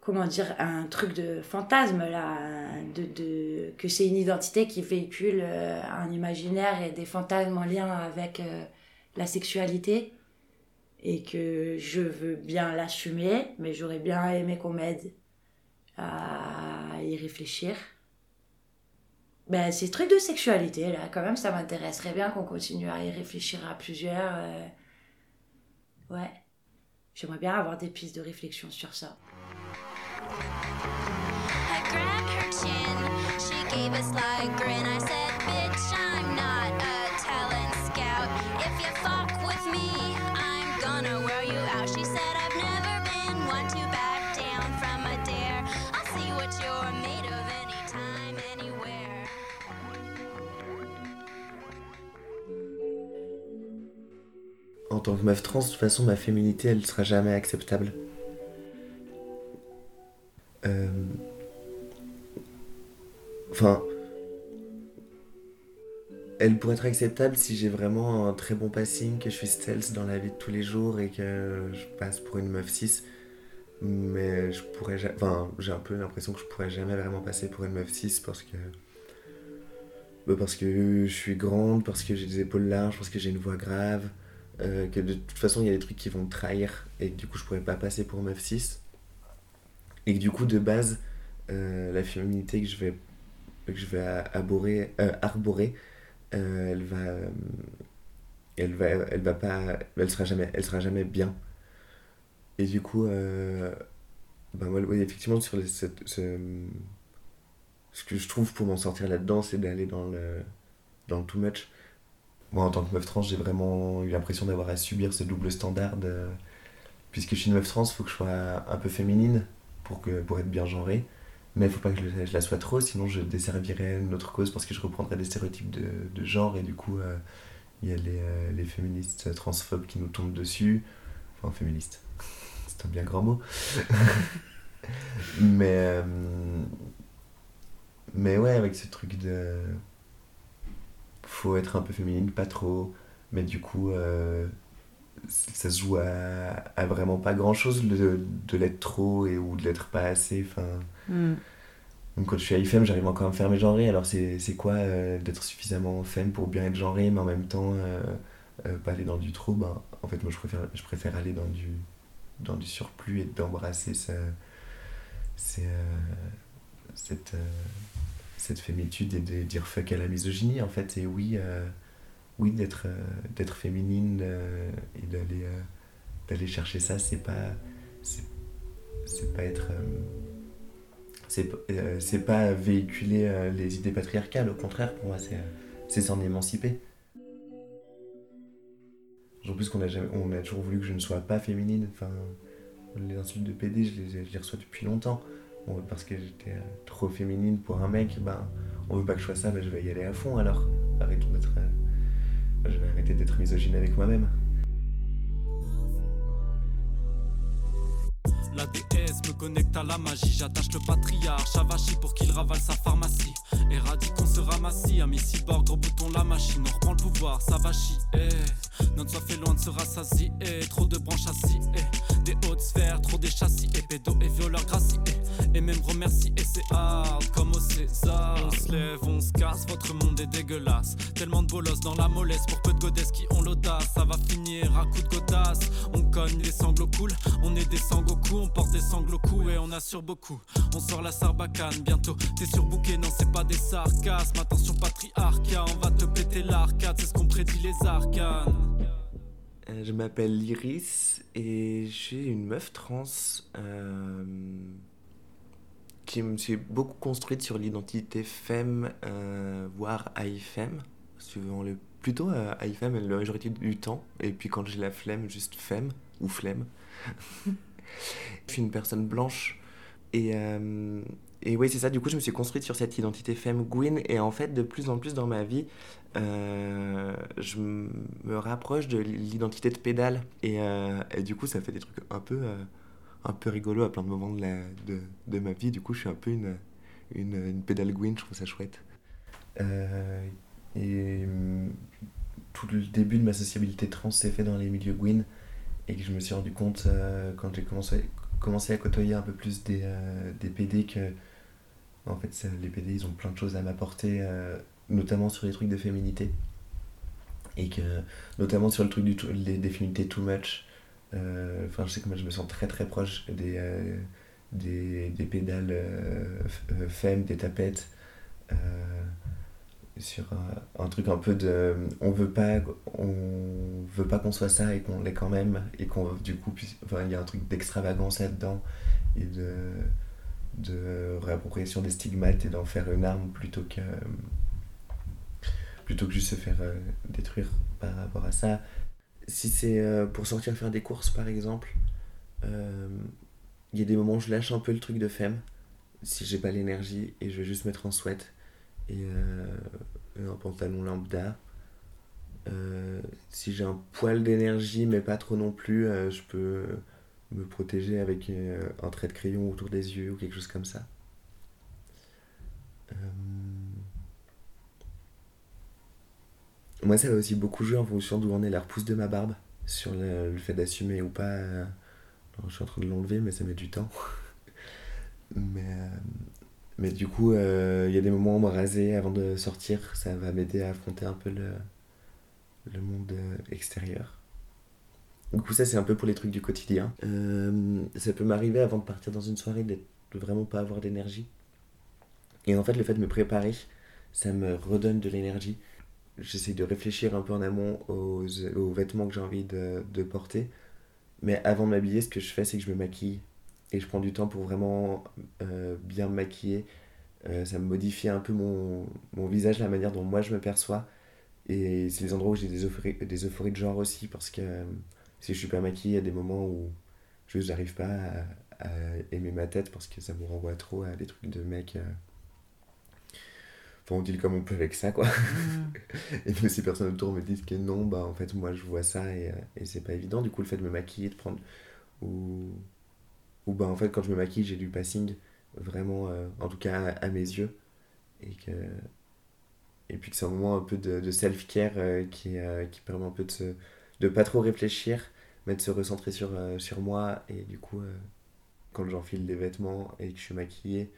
comment dire un truc de fantasme là de, que c'est une identité qui véhicule euh, un imaginaire et des fantasmes en lien avec la sexualité et que je veux bien l'assumer mais j'aurais bien aimé qu'on m'aide à y réfléchir ben, ces trucs de sexualité, là, quand même, ça m'intéresserait bien qu'on continue à y réfléchir à plusieurs. euh, Ouais. J'aimerais bien avoir des pistes de réflexion sur ça. I tant que meuf trans, de toute façon, ma féminité, elle sera jamais acceptable. Euh, Enfin. Elle pourrait être acceptable si j'ai vraiment un très bon passing, que je suis stealth dans la vie de tous les jours et que je passe pour une meuf 6. Mais je pourrais. Enfin, j'ai un peu l'impression que je pourrais jamais vraiment passer pour une meuf 6 parce que. Bah, parce que je suis grande, parce que j'ai des épaules larges, parce que j'ai une voix grave. Euh, que de toute façon il y a des trucs qui vont trahir et que du coup je pourrais pas passer pour meuf 6 et que du coup de base euh, la féminité que je vais que je vais arborer, euh, arborer elle va elle va elle va pas elle sera jamais elle sera jamais bien et du coup Ben moi, effectivement, sur cette- ce, ce que je trouve pour m'en sortir là-dedans, c'est d'aller dans le, dans le too much. Moi, en tant que meuf trans, j'ai vraiment eu l'impression d'avoir à subir ce double standard. puisque je suis une meuf trans, il faut que je sois un peu féminine pour, que, pour être bien genrée. Mais il faut pas que je, je la sois trop, sinon je desservirais notre cause parce que je reprendrais des stéréotypes de, de genre et du coup, euh, il y a les, euh, les féministes transphobes qui nous tombent dessus. Enfin, féministes, c'est un bien grand mot. mais, euh, mais ouais, avec ce truc de. Faut être un peu féminine, pas trop. Mais du coup, euh, ça se joue à, à vraiment pas grand chose de, de l'être trop et, ou de l'être pas assez. Enfin. Mm. Donc quand je suis à IFEM, j'arrive encore à me faire mes genrés. Alors c'est c'est quoi euh, d'être suffisamment femme pour bien être genré, mais en même temps euh, euh, pas aller dans du trop? Ben, En fait, moi je préfère, je préfère aller dans du, dans du surplus et d'embrasser cette, cette fémitude et de dire fuck à la misogynie en fait. Et oui, euh, oui d'être euh, d'être féminine euh, et d'aller chercher ça, c'est pas, c'est pas être. c'est pas véhiculer les idées patriarcales, au contraire, pour moi, c'est s'en émanciper. En plus qu'on a, jamais, on a toujours voulu que je ne sois pas féminine. Enfin, les insultes de PD, je les reçois depuis longtemps. Parce que j'étais trop féminine pour un mec, ben, on veut pas que je sois ça, ben, je vais y aller à fond alors. Arrêtons d'être. euh, je vais arrêter d'être misogyne avec moi-même. La déesse me connecte à la magie, j'attache le patriarche à Vachi pour qu'il ravale sa pharmacie. Éradiquons ce ramassis, ami cyborg, reboutons la machine, on reprend le pouvoir, ça va chier. Notre soif est loin de se rassasier, trop de branches assis, des hautes sphères, trop des châssis, et pédos et violeurs gracie, et même remercie, et c'est hard comme au César. On se lève, on se casse, votre monde est dégueulasse. Tellement de bolosses dans la mollesse pour peu de godesses qui ont l'audace, ça va finir à coups de godasse. On cogne, les sanglots coulent, on est des sangoku, on porte des sanglots coups et on assure beaucoup. On sort la sarbacane bientôt, t'es surbooké, non c'est pas des sarcasmes. Attention patriarcat, on va te péter l'arcade, c'est ce qu'on prédit les arcanes. Euh, je m'appelle Iris et suis une meuf trans euh, qui me suis beaucoup construite sur l'identité femme, euh, voire AIFM, suivant le plutôt euh, la majorité du temps, et puis quand j'ai la flemme, juste femme ou flemme. je suis une personne blanche et, euh, et oui, c'est ça. Du coup, je me suis construite sur cette identité femme Gwyn. Et en fait, de plus en plus dans ma vie, euh, je me rapproche de l'identité de pédale. Et, euh, et du coup, ça fait des trucs un peu, un peu rigolos à plein de moments de, la, de, de ma vie. Du coup, je suis un peu une, une, une pédale Gwyn. Je trouve ça chouette. Euh, et hum, tout le début de ma sociabilité trans s'est fait dans les milieux Gwyn. Et que je me suis rendu compte euh, quand j'ai commencé, commencé à côtoyer un peu plus des, euh, des PD que en fait les PD ils ont plein de choses à m'apporter notamment sur les trucs de féminité et que notamment sur le truc du des féminités too much enfin je sais que je me sens très proche des euh, pédales euh, euh, femmes des tapettes euh, sur un, truc un peu de on veut pas veut pas qu'on soit ça et qu'on l'est quand même et qu'on du coup il y a un truc d'extravagance là dedans et de réappropriation des stigmates et d'en faire une arme plutôt que plutôt que juste se faire euh, détruire par rapport à ça si c'est euh, pour sortir faire des courses par exemple euh, il y a des moments où je lâche un peu le truc de femme si j'ai pas l'énergie et je vais juste mettre un sweat et euh, un pantalon lambda. Si j'ai un poil d'énergie, mais pas trop non plus, je peux me protéger avec un trait de crayon autour des yeux ou quelque chose comme ça. Moi, ça va aussi beaucoup jouer en fonction d'où en est la repousse de ma barbe, sur le, fait d'assumer ou pas. euh, je suis en train de l'enlever, mais ça met du temps. mais, euh, mais du coup, euh, il y a des moments où me raser avant de sortir, ça va m'aider à affronter un peu le, le monde extérieur. Du coup, ça, c'est un peu pour les trucs du quotidien. Ça peut m'arriver avant de partir dans une soirée de vraiment pas avoir d'énergie. Et en fait, le fait de me préparer, ça me redonne de l'énergie. J'essaie de réfléchir un peu en amont aux, aux vêtements que j'ai envie de, de porter. Mais avant de m'habiller, ce que je fais, c'est que je me maquille. et je prends du temps pour vraiment euh, bien me maquiller. Euh, ça me modifie un peu mon, mon visage, la manière dont moi je me perçois. Et c'est les endroits où j'ai des euphories, des euphories de genre aussi, parce que euh, si je suis pas maquillée, il y a des moments où je n'arrive pas à, à aimer ma tête parce que ça me renvoie trop à des trucs de mec. Enfin, on deal comme on peut avec ça, quoi. et même si personne autour me dit que non, bah en fait, moi je vois ça et, euh, et c'est pas évident. Du coup, le fait de me maquiller, de prendre. Ou, ou bah en fait, quand je me maquille, j'ai du passing, vraiment, euh, en tout cas à, mes yeux. Et que. Et puis que c'est un moment un peu de, self-care euh, qui, qui permet un peu de, se, de pas trop réfléchir, mais de se recentrer sur, sur moi. Et du coup, quand j'enfile des vêtements et que je suis maquillée,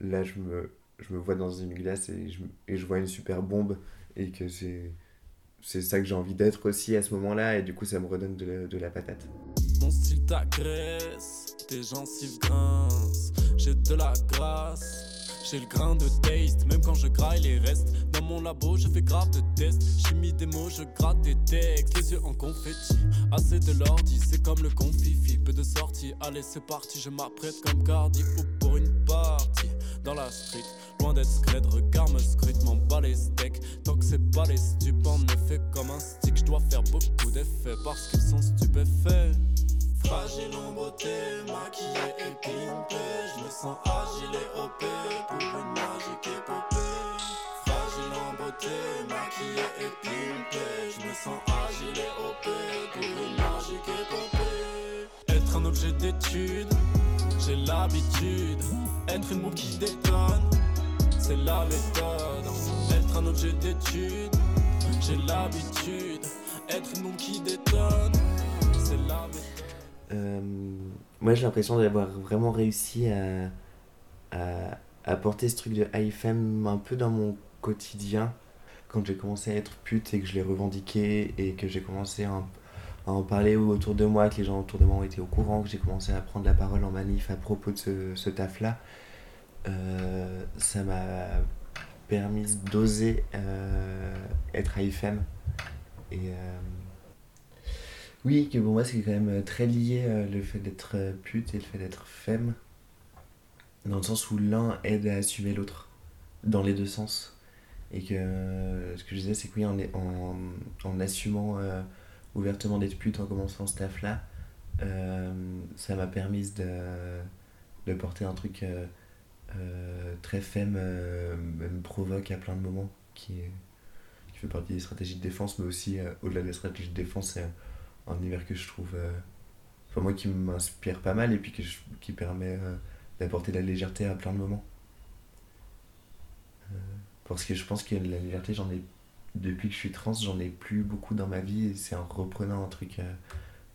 là je me, je me vois dans une glace et je, vois une super bombe et que c'est ça que j'ai envie d'être aussi à ce moment-là et du coup ça me redonne de, la patate. Mon style t'agresse, tes gencives grincent. J'ai de la grâce, j'ai le grain de taste. Même quand je graille les restes, dans mon labo je fais grave de tests. Chimie des mots, je gratte des textes. Les yeux en confetti, assez de l'ordi, c'est comme le confifi. Peu de sorties, allez c'est parti, je m'apprête comme Cardi ou pour une. Dans la street, loin d'être scred, regarde me scrute, m'en bats les steaks. Tant que c'est pas les stupes, en effet, comme un stick, je dois faire beaucoup d'effets parce qu'ils sont stupéfaits. Fragile en beauté, maquillée et pimpée, je me sens agile et OP pour une magique épopée. Fragile en beauté, maquillée et pimpée, je me sens agile et OP pour une magique épopée. Être un objet d'étude, j'ai l'habitude. Être une qui détonne, c'est la méthode. Être un objet d'étude, j'ai l'habitude. Être une qui détonne, c'est la méthode. Euh, moi j'ai l'impression d'avoir vraiment réussi à, à, porter ce truc de femme un peu dans mon quotidien. Quand j'ai commencé à être pute et que je l'ai revendiqué et que j'ai commencé à en, parler autour de moi, que les gens autour de moi ont été au courant, que j'ai commencé à prendre la parole en manif à propos de ce, ce taf-là, euh, ça m'a permis d'oser euh, être high femme. Et euh, oui, que pour moi c'est quand même très lié le fait d'être pute et le fait d'être femme, dans le sens où l'un aide à assumer l'autre, dans les deux sens. Et que ce que je disais, c'est que oui, en, en, en assumant ouvertement d'être pute, en commençant ce taf-là, euh, ça m'a permis de, de porter un truc très femme, euh, même provoque à plein de moments, qui, fait partie des stratégies de défense, mais aussi euh, au-delà des stratégies de défense, c'est un univers que je trouve, euh, enfin moi qui m'inspire pas mal et puis qui permet euh, d'apporter de la légèreté à plein de moments. Euh, parce que je pense que la légèreté, j'en ai, depuis que je suis trans, j'en ai plus beaucoup dans ma vie et c'est en reprenant un truc euh,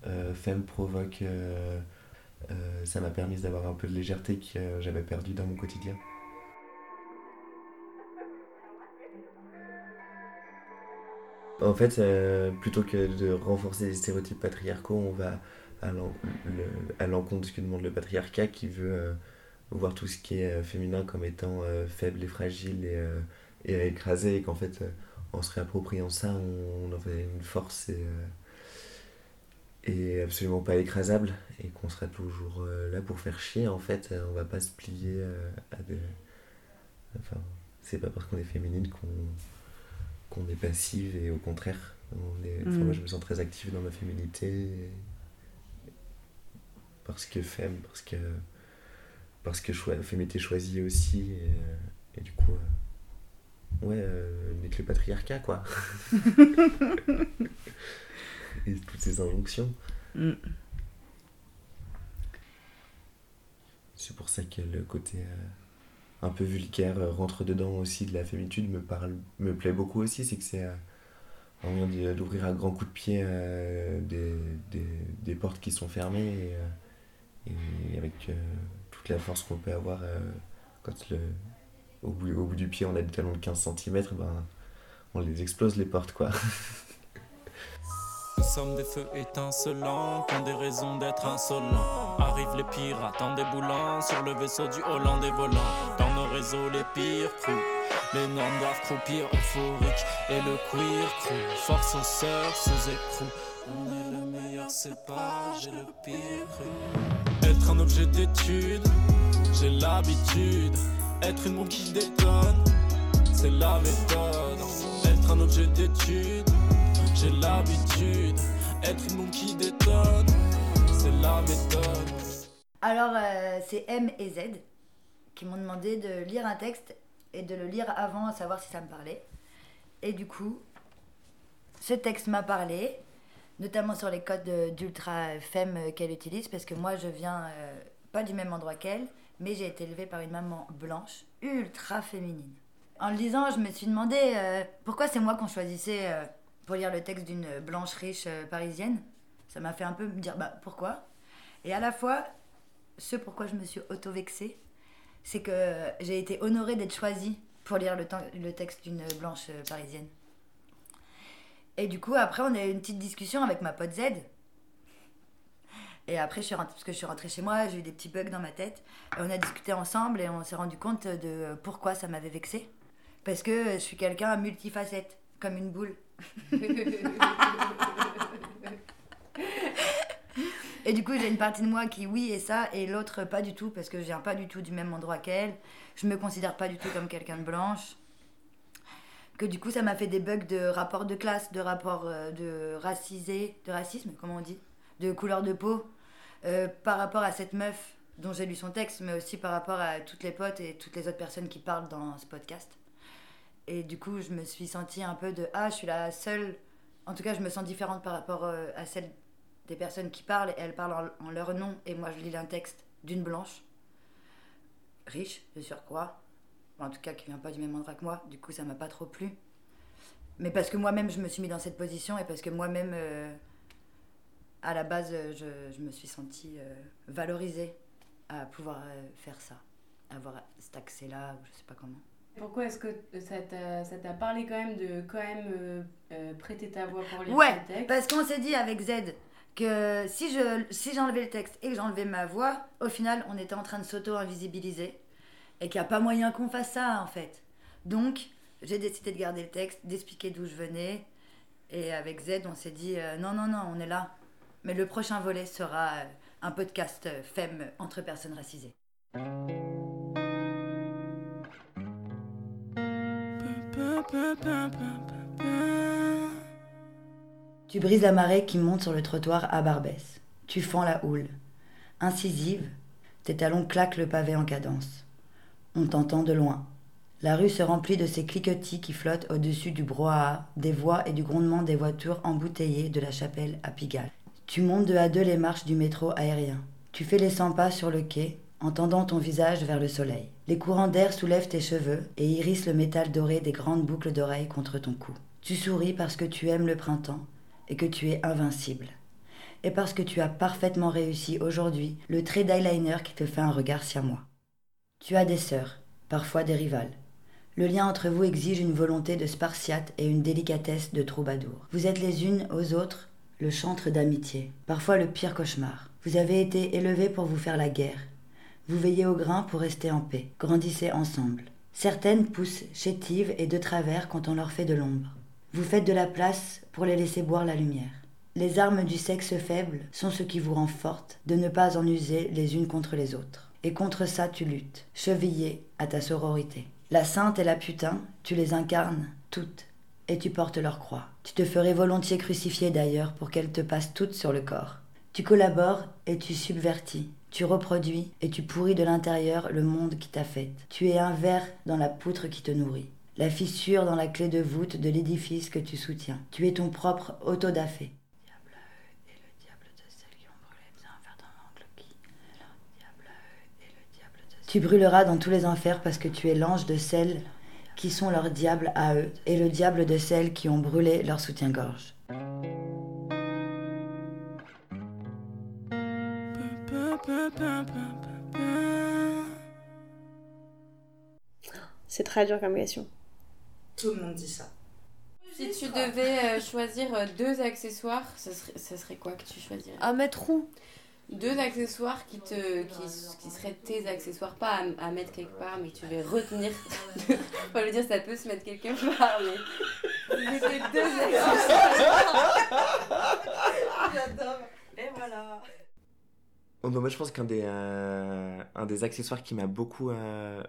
euh, femme provoque, euh, euh, ça m'a permis d'avoir un peu de légèreté que euh, j'avais perdu dans mon quotidien. En fait, euh, plutôt que de renforcer les stéréotypes patriarcaux, on va à l'en- le- à l'encontre de ce que demande le patriarcat qui veut voir tout ce qui est féminin comme étant faible et fragile et, euh, et qu'en fait, en se réappropriant ça, on, on en fait une force et, et absolument pas écrasable et qu'on sera toujours euh, là pour faire chier en fait, euh, on va pas se plier euh, à des... Enfin, c'est pas parce qu'on est féminine qu'on qu'on est passive et au contraire, on est... enfin, Mm. moi je me sens très active dans ma féminité et- parce que femme, parce que parce que choi... féminité choisie aussi et, et du coup euh, ouais euh, nique le patriarcat quoi toutes ces injonctions Mm. c'est pour ça que le côté euh, un peu vulgaire euh, rentre dedans aussi de la féminitude me parle me plaît beaucoup aussi c'est que c'est euh, un moyen de- d'ouvrir à grands coups de pied des, des, des portes qui sont fermées et, et avec toute la force qu'on peut avoir quand le, au, bout, au bout du pied on a des talons de 15 cm ben, on les explose les portes quoi sommes des feux étincelants qui ont des raisons d'être insolents. Arrivent les pirates en déboulant sur le vaisseau du Hollande et volant. Dans nos réseaux, les pires crews. Les normes doivent croupir euphoriques et le queer crew. Force aux sœurs sous écrou. On est le meilleur, c'est pas, j'ai le pire. Être un objet d'étude, j'ai l'habitude. Être une bombe qui détonne, c'est la méthode. Être un objet d'étude, j'ai l'habitude. Détonne, c'est la méthode. Alors, euh, c'est M et Z qui m'ont demandé de lire un texte et de le lire avant, savoir si ça me parlait. Et du coup, ce texte m'a parlé, notamment sur les codes de- d'ultra femme qu'elle utilise, parce que moi, je viens euh, pas du même endroit qu'elle, mais j'ai été élevée par une maman blanche, ultra féminine. En le lisant, je me suis demandé euh, pourquoi c'est moi qu'on choisissait euh, pour lire le texte d'une blanche riche euh, parisienne. Ça m'a fait un peu me dire bah pourquoi? Et à la fois, ce pourquoi je me suis auto-vexée, c'est que j'ai été honorée d'être choisie pour lire le, texte d'une blanche euh, parisienne. Et du coup, après, on a eu une petite discussion avec ma pote Z. Et après, je suis parce que je suis rentrée chez moi, j'ai eu des petits bugs dans ma tête. Et on a discuté ensemble et on s'est rendu compte de pourquoi ça m'avait vexée. Parce que je suis quelqu'un multifacette, comme une boule. Et du coup, j'ai une partie de moi qui, oui, est ça, et l'autre, pas du tout, parce que je viens pas du tout du même endroit qu'elle. Je me considère pas du tout comme quelqu'un de blanche. Que du coup, ça m'a fait des bugs de rapport de classe, de rapport euh, de racisé, de racisme, comment on dit De couleur de peau, euh, par rapport à cette meuf dont j'ai lu son texte, mais aussi par rapport à toutes les potes et toutes les autres personnes qui parlent dans ce podcast. Et du coup, je me suis sentie un peu de Ah, je suis la seule. En tout cas, je me sens différente par rapport euh, à celle des personnes qui parlent. Et elles parlent en, leur nom. Et moi, je lis un texte d'une blanche, riche, de surcroît. En tout cas, qui vient pas du même endroit que moi. Du coup, ça m'a pas trop plu. Mais parce que moi-même, je me suis mis dans cette position. Et parce que moi-même, euh, à la base, je, je me suis sentie euh, valorisée à pouvoir faire ça. Avoir cet accès-là, ou je sais pas comment. Pourquoi est-ce que ça t'a parlé quand même de quand même euh, euh, prêter ta voix pour lire Ouais, ce texte parce qu'on s'est dit avec Z que si je si j'enlevais le texte et que j'enlevais ma voix, au final, on était en train de s'auto-invisibiliser et qu'il n'y a pas moyen qu'on fasse ça en fait. Donc, j'ai décidé de garder le texte, d'expliquer d'où je venais. Et avec Z, on s'est dit euh, non, non, non, on est là. Mais le prochain volet sera un podcast femme entre personnes racisées. Tu brises la marée qui monte sur le trottoir à Barbès. Tu fends la houle. Incisive, tes talons claquent le pavé en cadence. On t'entend de loin. La rue se remplit de ces cliquetis qui flottent au-dessus du brouhaha, des voix et du grondement des voitures embouteillées de la chapelle à Pigalle. Tu montes deux à deux les marches du métro aérien. Tu fais les 100 pas sur le quai, en tendant ton visage vers le soleil. Les courants d'air soulèvent tes cheveux et hérissent le métal doré des grandes boucles d'oreilles contre ton cou. Tu souris parce que tu aimes le printemps et que tu es invincible. Et parce que tu as parfaitement réussi aujourd'hui le trait d'eyeliner qui te fait un regard siamois. Tu as des sœurs, parfois des rivales. Le lien entre vous exige une volonté de spartiate et une délicatesse de troubadour. Vous êtes les unes aux autres le chantre d'amitié, parfois le pire cauchemar. Vous avez été élevés pour vous faire la guerre. Vous veillez au grain pour rester en paix. Grandissez ensemble. Certaines poussent chétives et de travers quand on leur fait de l'ombre. Vous faites de la place pour les laisser boire la lumière. Les armes du sexe faible sont ce qui vous rend forte de ne pas en user les unes contre les autres. Et contre ça, tu luttes, chevillé à ta sororité. La sainte et la putain, tu les incarnes toutes, et tu portes leur croix. Tu te ferais volontiers crucifier d'ailleurs pour qu'elles te passent toutes sur le corps. Tu collabores et tu subvertis. Tu reproduis et tu pourris de l'intérieur le monde qui t'a fait. Tu es un ver dans la poutre qui te nourrit. La fissure dans la clé de voûte de l'édifice que tu soutiens. Tu es ton propre autodafé. Tu brûleras dans tous les enfers parce que tu es l'ange de celles qui sont leurs diables à eux et le diable de celles qui ont brûlé leur soutien-gorge. C'est très dur comme question. Tout le monde dit ça. Si tu devais euh, choisir euh, deux accessoires, ce serait, ce serait quoi que tu choisirais? À mettre où Deux accessoires qui, te, qui, qui seraient tes accessoires, pas à, à mettre quelque part, mais que tu veux retenir. Enfin, je veux dire, ça peut se mettre quelque part, mais. C'était deux accessoires. J'adore. Et voilà. Oh, bah, moi, je pense qu'un des, euh, un des accessoires qui m'a beaucoup euh,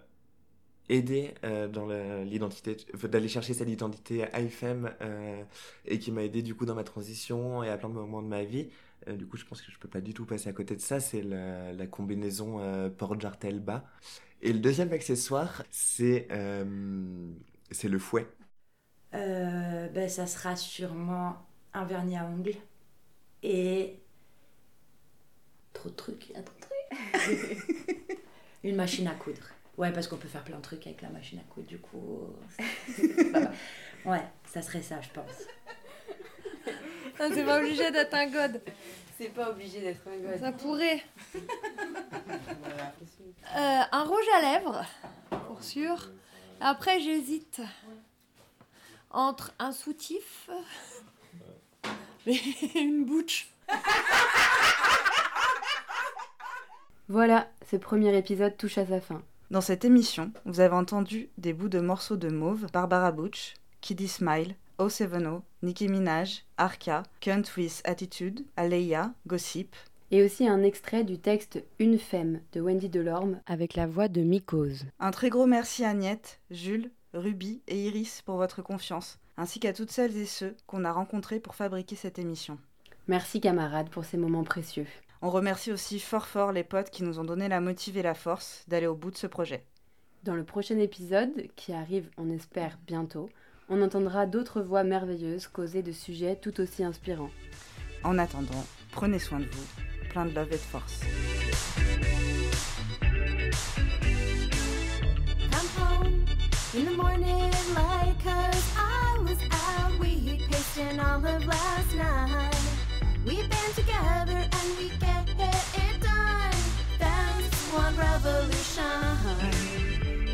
aidé euh, dans l'identité, d'aller chercher cette identité IFM euh, et qui m'a aidé du coup dans ma transition et à plein de moments de ma vie. Du coup, je pense que je peux pas du tout passer à côté de ça. C'est la, combinaison port-jartel bas. Et le deuxième accessoire, c'est c'est le fouet. Ben, ça sera sûrement un vernis à ongles et trop de trucs, il y a trop de trucs. Une machine à coudre. Ouais, parce qu'on peut faire plein de trucs avec la machine à coudre, du coup. ouais, ça serait ça, je pense. Ah, c'est pas obligé d'être un god. C'est pas obligé d'être un god. Ça pourrait. Euh, un rouge à lèvres, pour sûr. Après, j'hésite entre un soutif et une bouche. Voilà, ce premier épisode touche à sa fin. Dans cette émission, vous avez entendu des bouts de morceaux de Mauve, Barbara Butch, Kiddy Smile, O70, Nicki Minaj, Arca, Cunt with Attitude, Aleia, Gossip. Et aussi un extrait du texte Une femme de Wendy Delorme avec la voix de Mycose. Un très gros merci à Agnette, Jules, Ruby et Iris pour votre confiance, ainsi qu'à toutes celles et ceux qu'on a rencontrés pour fabriquer cette émission. Merci camarades pour ces moments précieux. On remercie aussi fort fort les potes qui nous ont donné la motive et la force d'aller au bout de ce projet. Dans le prochain épisode, qui arrive on espère bientôt, on entendra d'autres voix merveilleuses causer de sujets tout aussi inspirants. En attendant, prenez soin de vous, plein de love et de force. I'm home in the morning light cause I was out weed pasting all of last night. We've been together and we want revolution.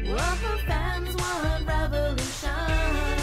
Well, the fans want revolution.